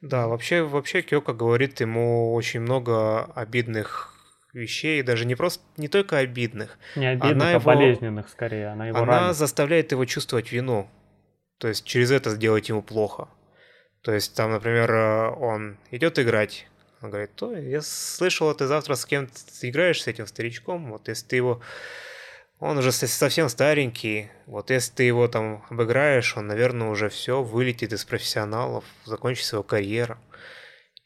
Да, вообще, вообще Кёка говорит ему очень много обидных вещей, даже не просто, не только обидных. Не обидных, Она а его- болезненных скорее. Она его Она ранит. заставляет его чувствовать вину. То есть через это сделать ему плохо. То есть там, например, э, он идет играть. Он говорит, то я слышал, ты завтра с кем-то играешь, с этим старичком. Вот если ты его... Он уже со- совсем старенький. Вот если ты его там обыграешь, он, наверное, уже все, вылетит из профессионалов, закончит свою карьеру.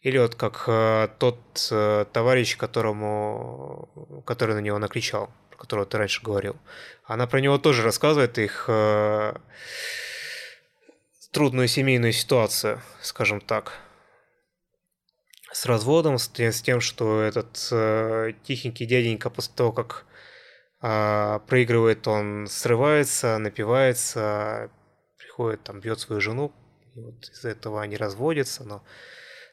Или вот как э, тот э, товарищ, которому, который на него накричал, про которого ты раньше говорил. Она про него тоже рассказывает их э, трудную семейную ситуацию, скажем так. С разводом, с, с тем, что этот э, тихенький дяденька после того, как а, проигрывает, он срывается, напивается, приходит, там, бьет свою жену, и вот из-за этого они разводятся, но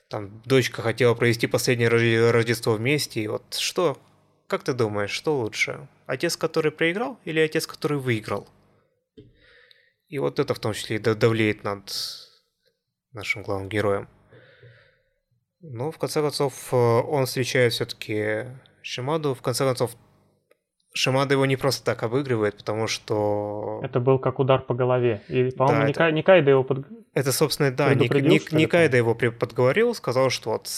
там дочка хотела провести последнее Рожде- Рождество вместе, и вот что, как ты думаешь, что лучше? Отец, который проиграл, или отец, который выиграл? И вот это в том числе и да- давлеет над нашим главным героем. Но в конце концов э, он встречает все-таки Шимаду. В конце концов, Шимада его не просто так обыгрывает, потому что... Это был как удар по голове. И, по-моему, Да, не, это- Кай- не Кайда его под... Это, собственно, да, Ник- Ник- Никайда его подговорил, сказал, что вот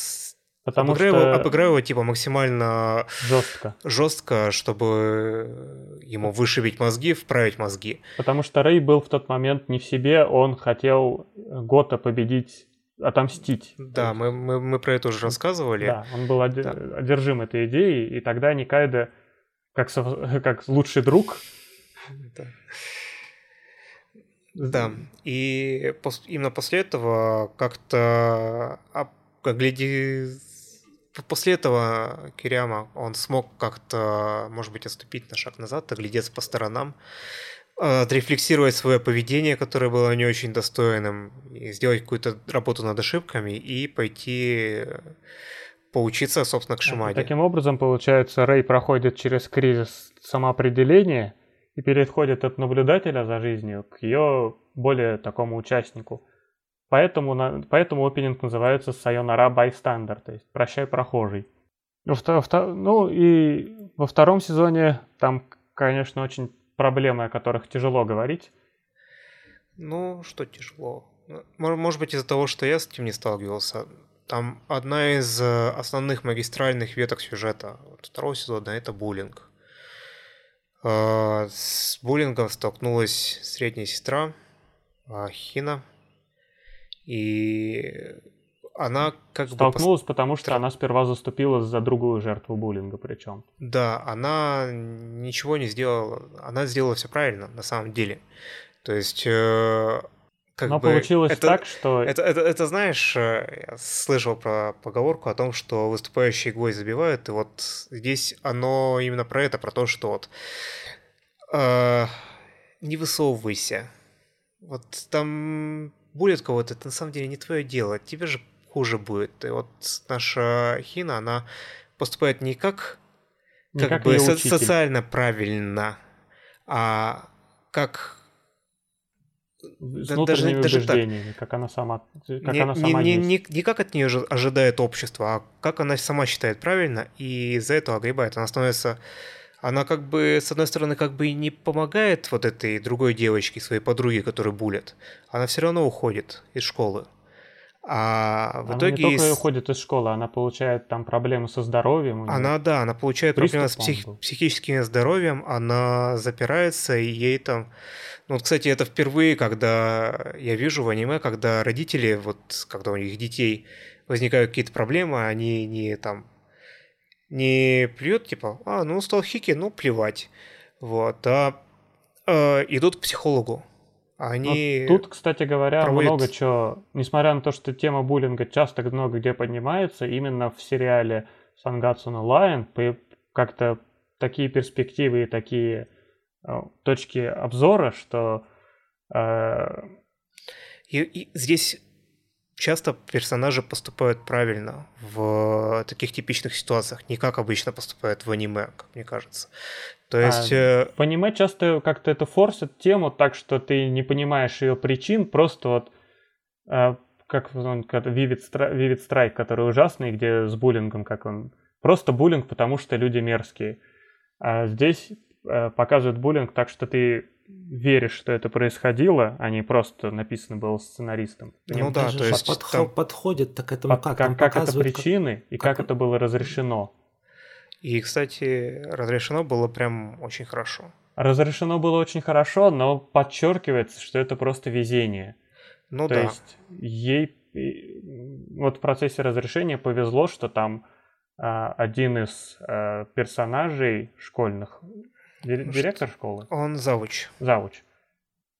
Потому обыграй, его, что обыграй его, типа максимально жестко. жестко, чтобы ему вышибить мозги, вправить мозги. Потому что Рэй был в тот момент не в себе, он хотел Гота победить, отомстить. Да, мы, мы, мы про это уже рассказывали. Да, он был оди- Да. одержим этой идеей, и тогда Никайда, как, со- как лучший друг, Да. Да, и пос- именно после этого как-то об- как гляди, после этого Киряма, он смог как-то, может быть, отступить на шаг назад, оглядеться по сторонам, отрефлексировать свое поведение, которое было не очень достойным, и сделать какую-то работу над ошибками и пойти поучиться, собственно, к Шимаде. Таким образом, получается, Рэй проходит через кризис самоопределения и переходит от наблюдателя за жизнью к ее более такому участнику. Поэтому, поэтому опенинг называется Сайонара Байстандер, то есть «Прощай, прохожий». Ну и во втором сезоне там, конечно, очень проблемы, о которых тяжело говорить. Ну, что тяжело? Может быть, из-за того, что я с этим не сталкивался. Там одна из э, основных магистральных веток сюжета второго сезона — это буллинг. Э, с буллингом столкнулась средняя сестра э, Хина. И она как Столкнулась, бы... потому что она сперва заступила за другую жертву буллинга причем. Да, она ничего не сделала. Она сделала все правильно, на самом деле. То есть как Но бы, получилось это, так, что... Это, это, это, знаешь, э, я слышал про поговорку о том, что выступающие гвоздь забивают, и вот здесь оно именно про это, про то, что вот э, не высовывайся. Вот там будет кого-то, это на самом деле не твое дело, тебе же хуже будет. И вот наша Хина, она поступает не как, не как, как бы со- социально правильно, а как с внутренними даже, даже как она сама, как не, она сама не, есть. Не, не как от нее ожидает общество, а как она сама считает правильно, и из-за этого огребает. Она становится... Она как бы, с одной стороны, как бы и не помогает вот этой другой девочке, своей подруге, которая булит. Она все равно уходит из школы. А в она итоге... не только уходит из школы, она получает там проблемы со здоровьем. Она, да, она получает проблемы с псих... психическим здоровьем, она запирается, и ей там ну, вот, кстати, это впервые, когда я вижу в аниме, когда родители, вот, когда у них детей возникают какие-то проблемы, они не там не плюют, типа, а, ну, стал хики, ну, плевать. Вот, а э, идут к психологу. Они вот тут, кстати говоря, проводят... много чего, несмотря на то, что тема буллинга часто много где поднимается, именно в сериале Сангатсу no Lion как-то такие перспективы и такие Э, точки обзора, что... Э... И, и здесь часто персонажи поступают правильно в таких типичных ситуациях, не как обычно поступают в аниме, как мне кажется. То есть... А, в аниме часто как-то это форсит тему так, что ты не понимаешь ее причин, просто вот э, как он, Vivid, Vivid Strike, который ужасный, где с буллингом, как он... Просто буллинг, потому что люди мерзкие. А здесь Э, показывают буллинг так, что ты веришь, что это происходило, а не просто написано было сценаристом. Ну да, то есть подход, там... подходит так к этому под, как? Как, как это причины как... и как, как это было разрешено. И, кстати, разрешено было прям очень хорошо. Разрешено было очень хорошо, но подчеркивается, что это просто везение. Ну То да. есть ей вот в процессе разрешения повезло, что там а, один из а, персонажей школьных Директор школы? Он завуч. Завуч.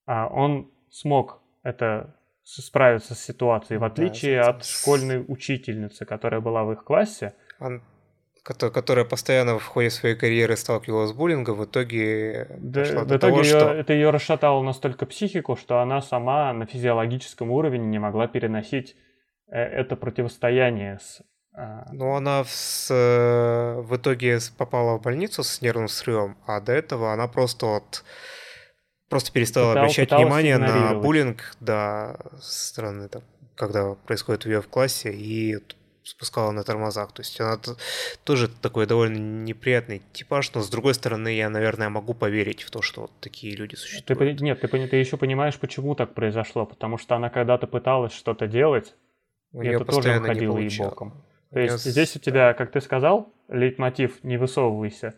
А он смог это справиться с ситуацией, в отличие да, от школьной учительницы, которая была в их классе. Он, которая постоянно в ходе своей карьеры сталкивалась с буллингом, в итоге да, в итоге того, ее, что... это ее расшатало настолько психику, что она сама на физиологическом уровне не могла переносить э, это противостояние с а, ну, она в, э, в итоге попала в больницу с нервным срывом, а до этого она просто вот просто перестала Пытал, обращать внимание на буллинг, да, со стороны, там, когда происходит у нее в классе, и спускала на тормозах. То есть она тоже такой довольно неприятный типаж, но с другой стороны, я, наверное, могу поверить в то, что вот такие люди существуют. Ты, нет, ты, ты еще понимаешь, почему так произошло, потому что она когда-то пыталась что-то делать, у и это тоже выходило ей боком. То есть yes. здесь у тебя, как ты сказал, лейтмотив «не высовывайся».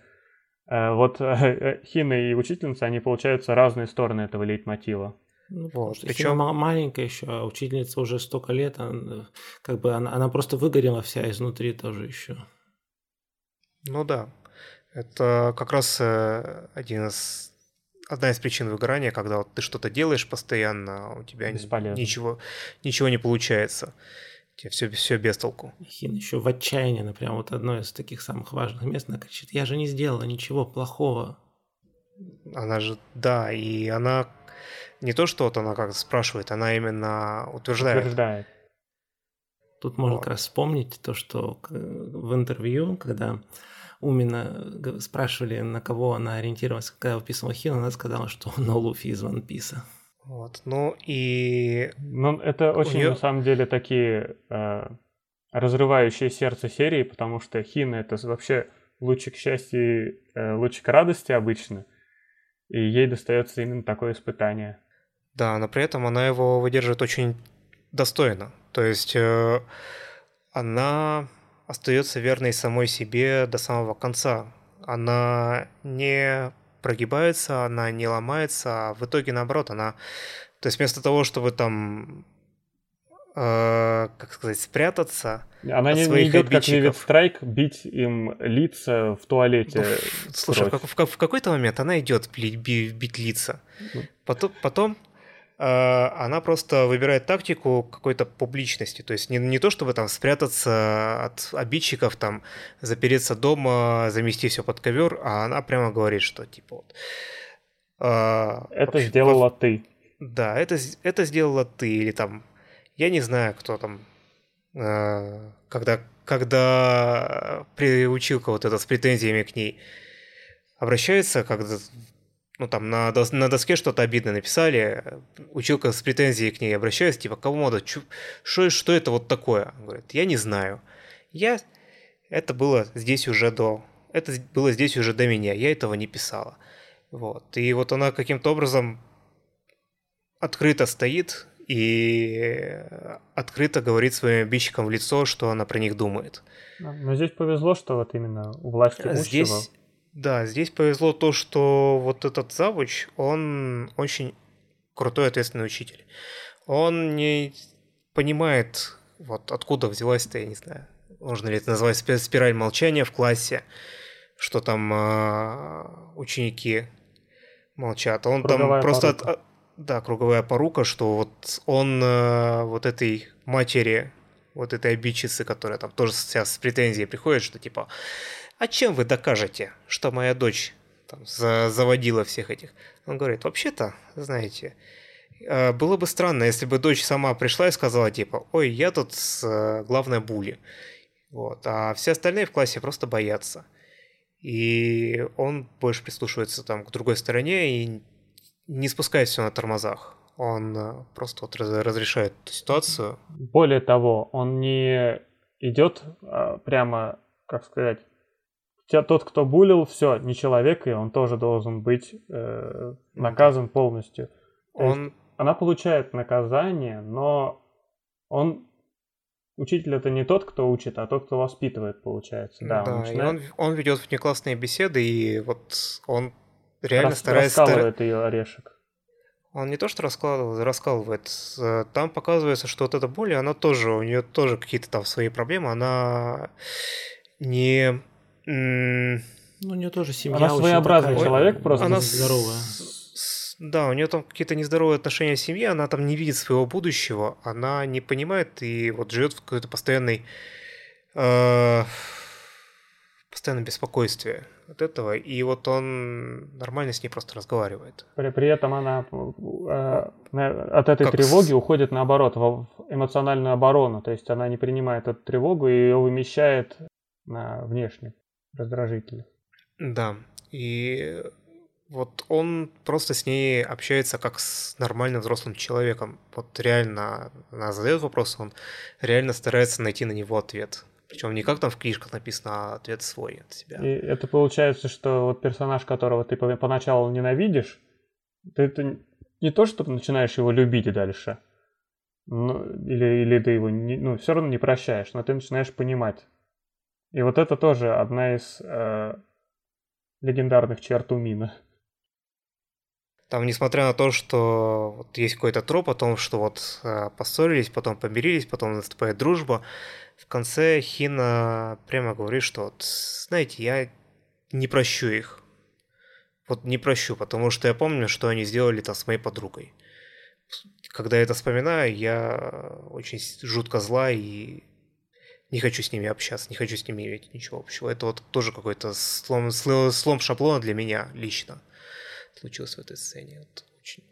Э, вот э, Хина и учительница, они получаются разные стороны этого лейтмотива. Ну, вот. Причем маленькая еще, а учительница уже столько лет, она, как бы она, она просто выгорела вся изнутри тоже еще. Ну да, это как раз э, один из одна из причин выгорания, когда вот ты что-то делаешь постоянно, а у тебя ничего, ничего не получается. Тебе все, все без толку. Хин еще в отчаянии, например, вот одно из таких самых важных мест, она кричит, я же не сделала ничего плохого. Она же, да, и она не то, что вот она как-то спрашивает, она именно утверждает. Утверждает. Тут можно Вот. как раз вспомнить то, что в интервью, когда Умина спрашивали, на кого она ориентировалась, когда выписывала Хину, она сказала, что на Луфи из Ван Писа. Вот. Ну и Ну, это очень, неё- на самом деле, такие э, разрывающие сердце серии, потому что Хина это вообще лучик счастья, э, лучик радости обычно, и ей достается именно такое испытание. Да, но при этом она его выдерживает очень достойно. То есть э, она остается верной самой себе до самого конца. Она не прогибается, она не ломается, а в итоге наоборот, она... То есть вместо того, чтобы там, э, как сказать, спрятаться, Она не, не своих идет, как. Страйк, бить им лица в туалете. Ну, Слушай, в, в в какой-то момент она идет бли- би- бить лица. Ну. Потом, потом она просто выбирает тактику какой-то публичности. То есть не, не то, чтобы там спрятаться от обидчиков, там запереться дома, замести все под ковер, а она прямо говорит, что типа вот. э, Это вообще- сделала ты. да, это, это сделала ты, или там, я не знаю, кто там, э, когда, когда приучилка вот эта с претензиями к ней обращается, когда, ну там на, дос- на доске что-то обидное написали, училка с претензией к ней обращается, типа, кому надо, чё- что, что это вот такое? Он Говорит, я не знаю. Я, это было здесь уже до, это было здесь уже до меня, я этого не писала. Вот. И вот она каким-то образом открыто стоит и открыто говорит своим обидчикам в лицо, что она про них думает. Но здесь повезло, что вот именно у власти Здесь, да, здесь повезло то, что вот этот завуч, он очень крутой ответственный учитель. Он не понимает, вот откуда взялась-то, я не знаю, можно ли это назвать спи- спираль молчания в классе, что там а, ученики молчат. Он Круговая там просто... порука. от- а, да, круговая порука, что вот он э, вот этой матери, вот этой обидчицы, которая там тоже сейчас с претензией приходит, что типа, а чем вы докажете, что моя дочь там, за- заводила всех этих? Он говорит, вообще-то, знаете, э, было бы странно, если бы дочь сама пришла и сказала, типа, ой, я тут э, главная були. Вот, а все остальные в классе просто боятся. И он больше прислушивается там к другой стороне и не спускает все на тормозах. Он э, просто вот раз- разрешает эту ситуацию. Более того, он не идет а, прямо, как сказать, те- тот, кто булил, все, не человек, и он тоже должен быть э, наказан полностью. То есть Он она получает наказание, но он учитель это не тот, кто учит, а тот, кто воспитывает, получается. Да, Да, он и начинает он, он ведет внеклассные беседы, и вот он реально рас- старается... раскалывает ее орешек. Он не то что раскладывает, раскалывает. э, Там показывается, что вот эта боль, она тоже, у нее тоже какие-то там свои проблемы. Она не... Ну, у нее тоже семья Она очень своеобразный такая, человек, просто она здоровая. с- с- Да, у нее там какие-то нездоровые отношения в семье, она там не видит своего будущего, она не понимает и вот живет в какой-то постоянной э, постоянном беспокойстве от этого, и вот он нормально с ней просто разговаривает. При, при этом она э, от этой Как тревоги с- уходит наоборот в в эмоциональную оборону. То есть она не принимает эту тревогу и ее вымещает на внешних раздражителях. Да, и вот он просто с ней общается как с нормальным взрослым человеком. Вот реально она задает вопрос, он реально старается найти на него ответ. Причем не как там в книжках написано, а ответ свой от себя. И это получается, что вот персонаж, которого ты по- поначалу ненавидишь, ты это не то, что начинаешь его любить дальше, ну, или, или ты его не, ну, все равно не прощаешь, но ты начинаешь понимать. И вот это тоже одна из э, легендарных черт Умина. Там, несмотря на то, что вот есть какой-то троп о том, что вот э, поссорились, потом помирились, потом наступает дружба, в конце Хина прямо говорит, что вот, знаете, я не прощу их. Вот не прощу, потому что я помню, что они сделали там с моей подругой. Когда я это вспоминаю, я очень жутко зла и не хочу с ними общаться, не хочу с ними иметь ничего общего. Это вот тоже какой-то слом, сло- слом шаблона для меня лично случилось в этой сцене. Вот очень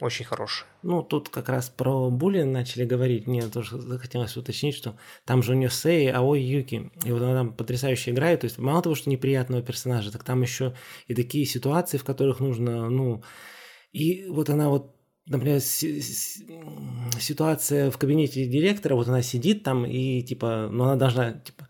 очень хороший. Ну, тут как раз про Булин начали говорить. Мне тоже захотелось уточнить, что там же у нее Сэй, Аой Юки. И вот она там потрясающе играет. То есть мало того, что неприятного персонажа, так там еще и такие ситуации, в которых нужно, ну... И вот она вот например, ситуация в кабинете директора, вот она сидит там и типа, ну она должна типа,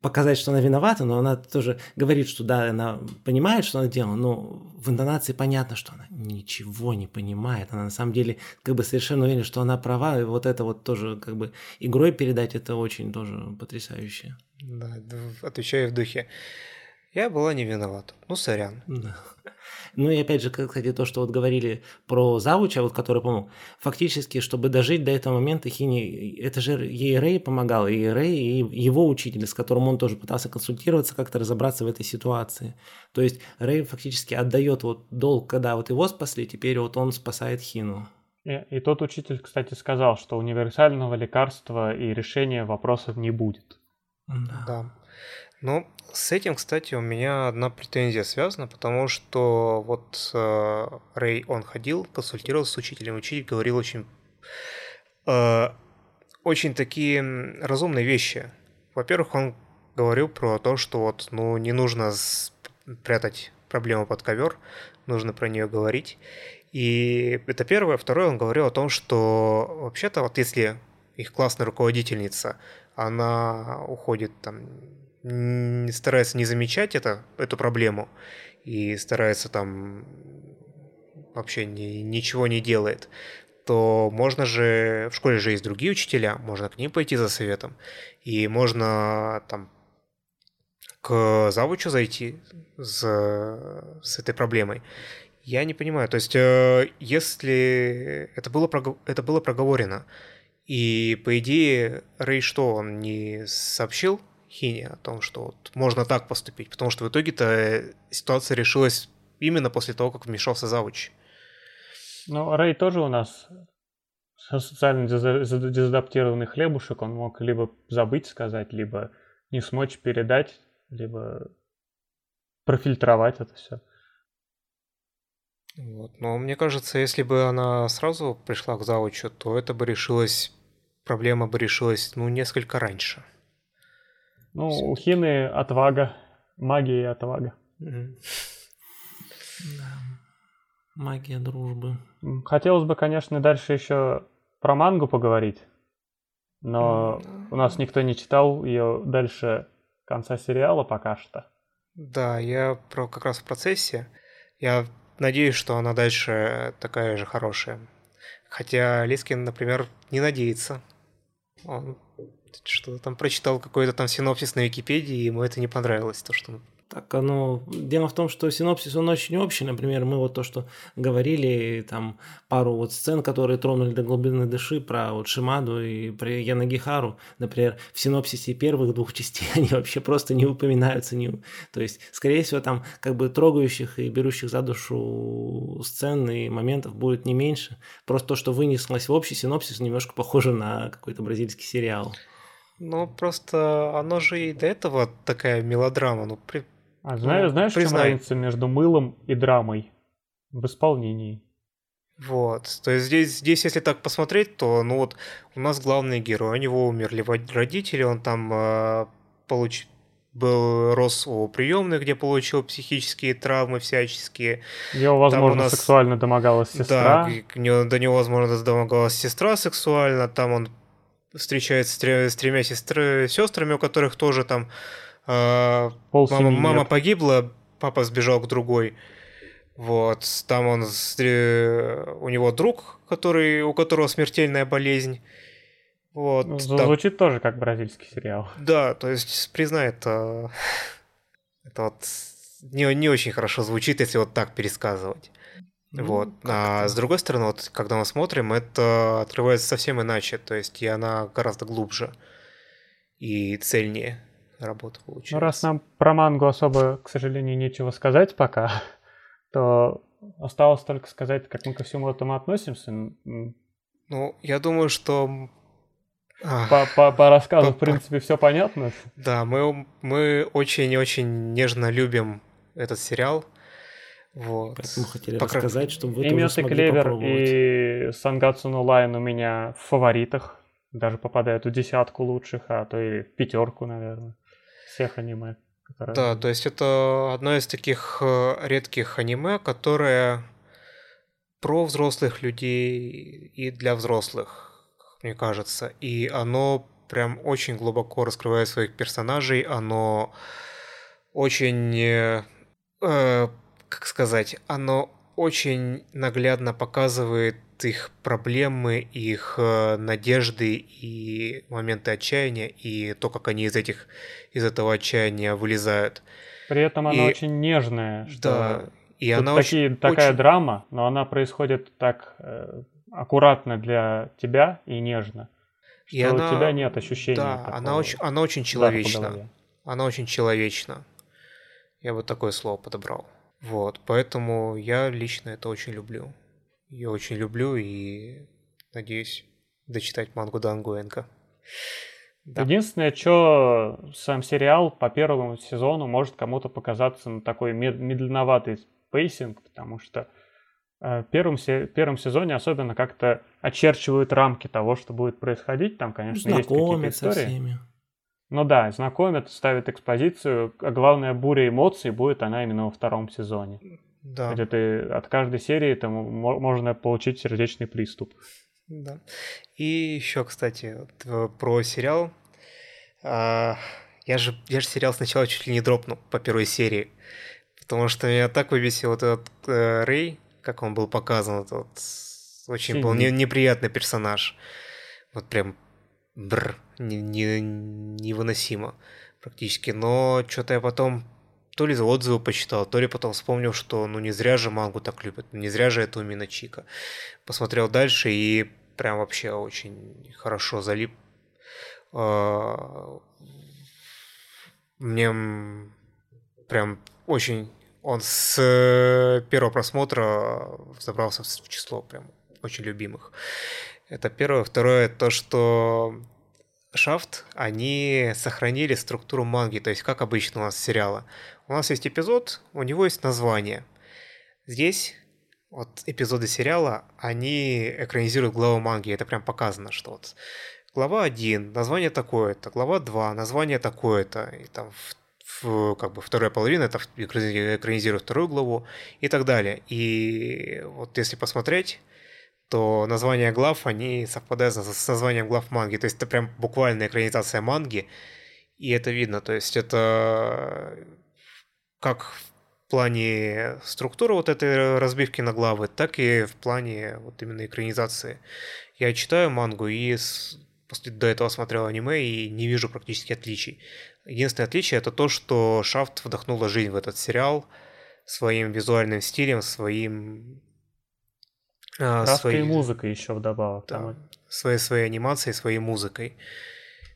показать, что она виновата, но она тоже говорит, что да, она понимает, что она делала, но в интонации понятно, что она ничего не понимает, она на самом деле как бы совершенно уверена, что она права, и вот это вот тоже как бы игрой передать, это очень тоже потрясающе. Да, отвечаю в духе. Я была не виновата. Ну, сорян. Да. Ну и опять же, кстати, то, что вот говорили про Завуча, вот который, по фактически, чтобы дожить до этого момента, Хини, это же ей Рэй помогал, и Рэй, и его учитель, с которым он тоже пытался консультироваться, как-то разобраться в этой ситуации. То есть Рэй фактически отдает вот долг, когда вот его спасли, теперь вот он спасает Хину. И, и тот учитель, кстати, сказал, что универсального лекарства и решения вопросов не будет. Да. да. Ну, с этим, кстати, у меня одна претензия связана, потому что вот э, Рэй, он ходил, консультировался с учителем, учитель говорил очень, э, очень такие разумные вещи. Во-первых, он говорил про то, что вот, ну, не нужно прятать проблему под ковер, нужно про нее говорить. И это первое. Второе, он говорил о том, что вообще-то вот если их классная руководительница, она уходит там старается не замечать это, эту проблему и старается там вообще ни, ничего не делает, то можно же, в школе же есть другие учителя, можно к ним пойти за советом, и можно там к завучу зайти с, с этой проблемой. Я не понимаю, то есть э, если это было, это было проговорено, и по идее Рэй что, он не сообщил Хине о том, что вот можно так поступить, потому что в итоге-то э, ситуация решилась именно после того, как вмешался завуч. Ну, Рэй тоже у нас социально дезадаптированный хлебушек, он мог либо забыть сказать, либо не смочь передать, либо профильтровать это все. Вот. Но мне кажется, если бы она сразу пришла к завучу, то это бы решилось, проблема бы решилась, ну, несколько раньше. Ну, Все. у Хины отвага, магия и отвага. Да. Магия дружбы. Хотелось бы, конечно, дальше еще про мангу поговорить, но mm. у нас никто не читал ее дальше конца сериала пока что. Да, я про, как раз в процессе. Я надеюсь, что она дальше такая же хорошая. Хотя Лискин, например, не надеется. Он что-то там прочитал какой-то там синопсис на Википедии, и ему это не понравилось, то, что так оно... Дело в том, что синопсис, он очень общий. Например, мы вот то, что говорили, там пару вот сцен, которые тронули до глубины души про вот Шимаду и про Янагихару, например, в синопсисе первых двух частей они вообще просто не упоминаются. Не... То есть, скорее всего, там как бы трогающих и берущих за душу сцен и моментов будет не меньше. Просто то, что вынеслось в общий синопсис, немножко похоже на какой-то бразильский сериал. Ну, просто оно же и до этого такая мелодрама. Ну, при... а знаешь, ну, знаешь, признай. чем разница между мылом и драмой? В исполнении. Вот. То есть здесь, здесь, если так посмотреть, то ну вот у нас главный герой, у него умерли родители, он там э, получ... был рос у приемных, где получил психические травмы всяческие. Его, возможно, нас... сексуально домогалась сестра. Да, до него, возможно, домогалась сестра сексуально, там он встречается с, тремя, сестры, сестрами, у которых тоже там э, мама, мама погибла, папа сбежал к другой. Вот, там он, у него друг, который, у которого смертельная болезнь. Вот, ну, Звучит тоже как бразильский сериал. Да, то есть, признай, это, это вот не, не очень хорошо звучит, если вот так пересказывать. Ну, вот. А с другой стороны, вот когда мы смотрим, это открывается совсем иначе, то есть и она гораздо глубже и цельнее работа получается. Ну, раз нам про мангу особо, к сожалению, нечего сказать пока, то осталось только сказать, как мы ко всему этому относимся. Ну, я думаю, что по, по, по рассказу, по, в принципе, все понятно. Да, мы, мы очень-очень нежно любим этот сериал. Вот. Поэтому хотели По кра- рассказать, чтобы вы и тоже смогли Clover, попробовать. и Sangatsu no Lion у меня в фаворитах. Даже попадают в десятку лучших, а то и в пятерку, наверное. Всех аниме. которые- Да, то есть это одно из таких э, редких аниме, которое про взрослых людей и для взрослых, мне кажется. И оно прям очень глубоко раскрывает своих персонажей, оно очень, э, э, как сказать, оно очень наглядно показывает их проблемы, их э, надежды и моменты отчаяния, и то, как они из этих из этого отчаяния вылезают. При этом она и- очень нежная. Что Да, и тут она такие- очень, такая очень- драма, но она происходит так э, аккуратно для тебя и нежно. Что И она- у тебя нет ощущения. Да, такого она очень, она очень человечна. Она очень человечна. Я бы такое слово подобрал. Вот, поэтому я лично это очень люблю. Я очень люблю и надеюсь дочитать мангу Дангуэнка. Да. Единственное, что сам сериал по первому сезону может кому-то показаться ну, такой мед- медленноватый pacing, потому что э, в первом, се- первом сезоне особенно как-то очерчивают рамки того, что будет происходить. Там, конечно, есть какие-то истории. всеми. Ну да, знакомят, ставят экспозицию, а главная буря эмоций будет она именно во втором сезоне. Да, Где ты от каждой серии там мо- можно получить сердечный приступ. да. И еще, кстати, вот, э, про сериал. А, я же, я же сериал сначала чуть ли не дропнул по первой серии. Потому что меня так выбесил вот этот э, Рэй, как он был показан. этот очень был Синий. не- неприятный персонаж. Вот прям бр, не, не- невыносимо практически. Но что-то я потом то ли отзывы почитал, то ли потом вспомнил, что ну не зря же мангу так любят, не зря же это Умина Чика. Посмотрел дальше и прям вообще очень хорошо залип. А, Мне прям очень... Он с первого просмотра забрался в число прям очень любимых. Это первое. Второе, то, что Шафт, они сохранили структуру манги, то есть как обычно у нас сериала. У нас есть эпизод, у него есть название. Здесь вот эпизоды сериала, они экранизируют главу манги, это прям показано, что вот глава 1, название такое-то, глава 2, название такое-то, и там в, как бы вторая половина это экрани- экранизирует вторую главу и так далее. И вот если посмотреть, то названия глав, они совпадают с названием глав манги. То есть это прям буквальная экранизация манги, и это видно. То есть это как в плане структуры вот этой разбивки на главы, так и в плане вот именно экранизации. Я читаю мангу и после до этого смотрел аниме и не вижу практически отличий. Единственное отличие это то, что Шафт вдохнула жизнь в этот сериал своим визуальным стилем, своим а, Краска своей- и музыка еще вдобавок. да, Там своей, своей анимацией, своей музыкой.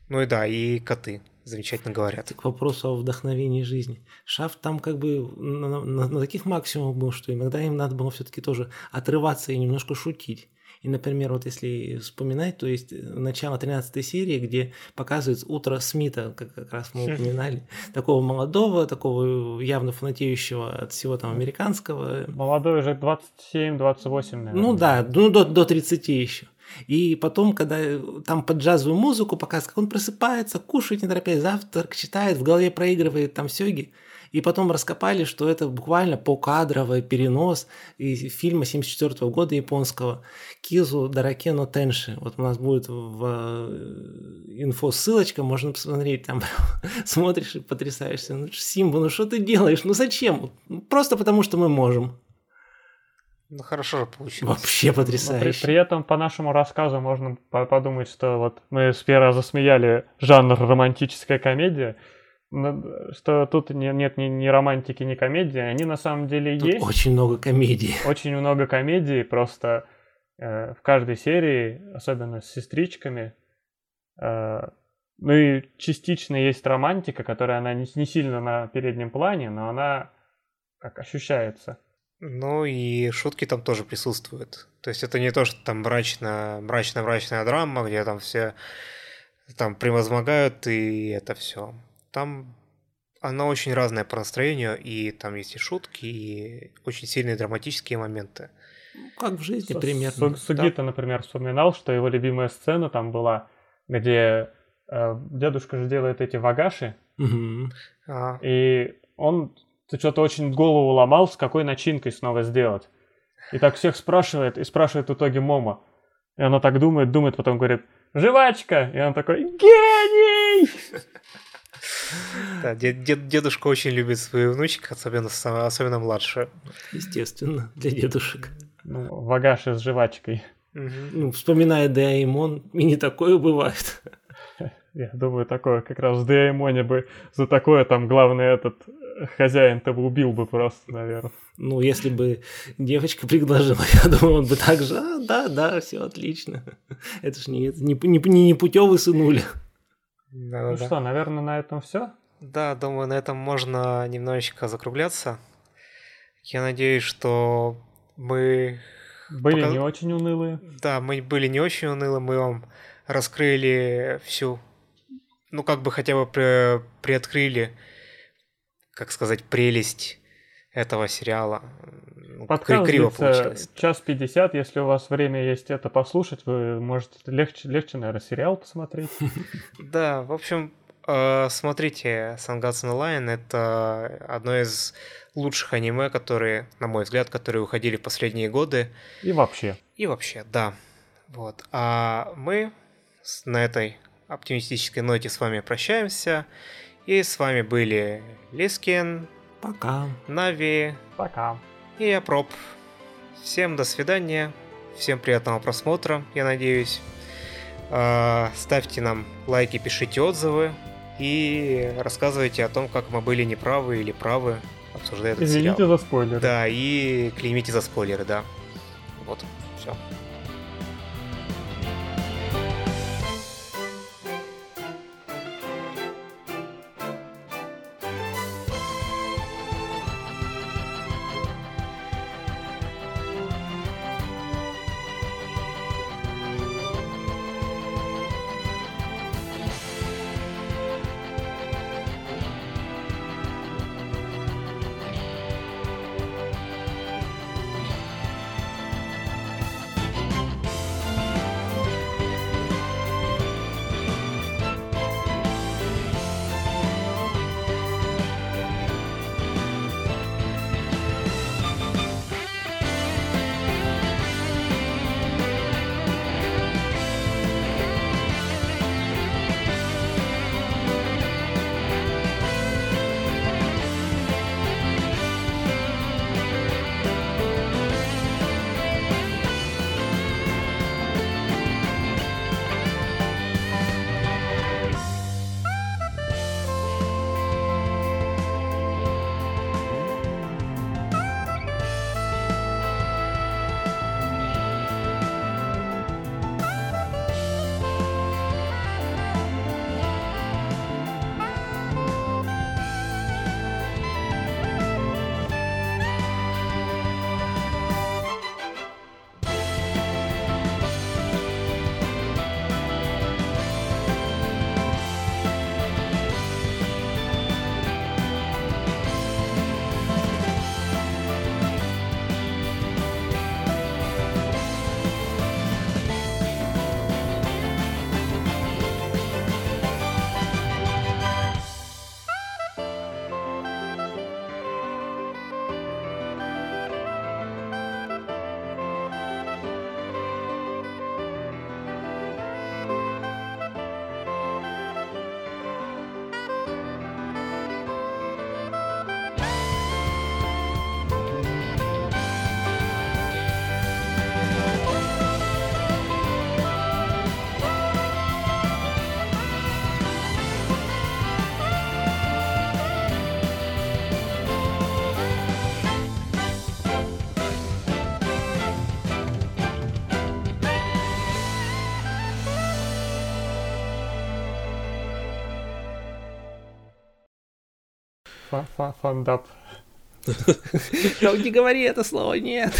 Ну и да, и коты замечательно говорят. К вопросу о вдохновении жизни. Шафт там как бы на, на- на таких максимумах был, что иногда им надо было все-таки тоже отрываться и немножко шутить. И, например, вот если вспоминать, то есть э, начало 13 серии, где показывается утро Смита, как, как раз мы упоминали, такого молодого, такого явно фанатеющего от всего там американского, Молодой уже 27-28, наверное. ну да, ну до, до 30 еще. И потом, когда э, там под джазовую музыку показывают, как он просыпается, кушает, не торопясь, завтрак, читает, в голове проигрывает там сёги. И потом раскопали, что это буквально покадровый перенос из фильма 74 года японского Кизу Даракено Тенши. Вот у нас будет в э, инфо ссылочка, можно посмотреть, там смотришь и потрясаешься. Ну, Симба, ну что ты делаешь? Ну зачем? Ну, Просто потому, что мы можем. Ну хорошо же получилось. Вообще Но при, потрясающе. при этом по нашему рассказу можно по- подумать, что вот мы с первого засмеяли жанр романтическая комедия, что тут не- нет ни, ни романтики, ни комедии, они на самом деле Тут есть. очень много комедий. Очень много комедий, просто э, в каждой серии, особенно с сестричками. э, ну и частично есть романтика, которая она не, не сильно на переднем плане, но она как ощущается. Ну и шутки там тоже присутствуют. То есть это не то, что там мрачно, мрачно-мрачная драма, где там все там превозмогают и это все. Там она очень разная по настроению, и там есть и шутки, и очень сильные драматические моменты. Ну, как в жизни Су- примерно. Су- Сугита, например, вспоминал, что его любимая сцена там была, где э, дедушка же делает эти вагаши, Мгм. А, и он что-то очень голову ломал, с какой начинкой снова сделать. И так всех спрашивает, и спрашивает в итоге Момо. И она так думает, думает, потом говорит, жвачка! И он такой, гений! Да, дед- дед- дедушка очень любит свою внучек, особенно, особенно младшую. Естественно, для дедушек. Ну, вагаши с жвачкой. Мгм. Ну, вспоминая Даймон, и не такое бывает. Я думаю, такое как раз в Деймоне бы за такое там главный этот э, хозяин-то бы убил бы просто, наверное. Ну, если бы девочка предложила, я думаю, он бы так же, а, да, да, все отлично. Это ж не, не, не, не непутевый сынуля. Ну Да-да-да. что, наверное, на этом все. Да, думаю, на этом можно немножечко закругляться. Я надеюсь, что мы... Были Показ- не очень унылые. Да, мы были не очень унылы, мы вам раскрыли всю... Ну, как бы хотя бы при- приоткрыли, как сказать, прелесть этого сериала. Ну, Подкаст криво получилось. час пятьдесят. Если у вас время есть это послушать, вы можете легче, легче наверное, сериал посмотреть. Да, в общем, э, смотрите, Сангатсен Лайн это одно из лучших аниме, которые, на мой взгляд, которые выходили в последние годы. И вообще. И вообще, да. Вот. А мы на этой оптимистической ноте с вами прощаемся. И с вами были Лискин, Пока. Нави Пока. И я, Проб. Всем до свидания. Всем приятного просмотра, я надеюсь. А, Ставьте нам лайки, пишите отзывы. И рассказывайте о том, как мы были неправы или правы, обсуждая этот Извините сериал. за спойлеры. Да, и клеймите за спойлеры, да. Вот, все. Фа- фа- Фандап. Не говори это слово, нет.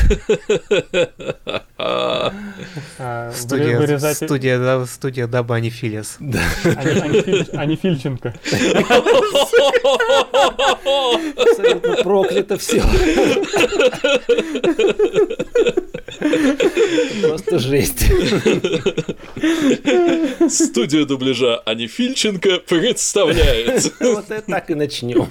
А, Студия, вырезать студия, да, студия Даба Анифилис. Ани- Ани Филь- Ани Фильченко. Абсолютно проклято все. Просто жесть. Студия дубляжа Ани Фильченко представляет. Вот так и начнем.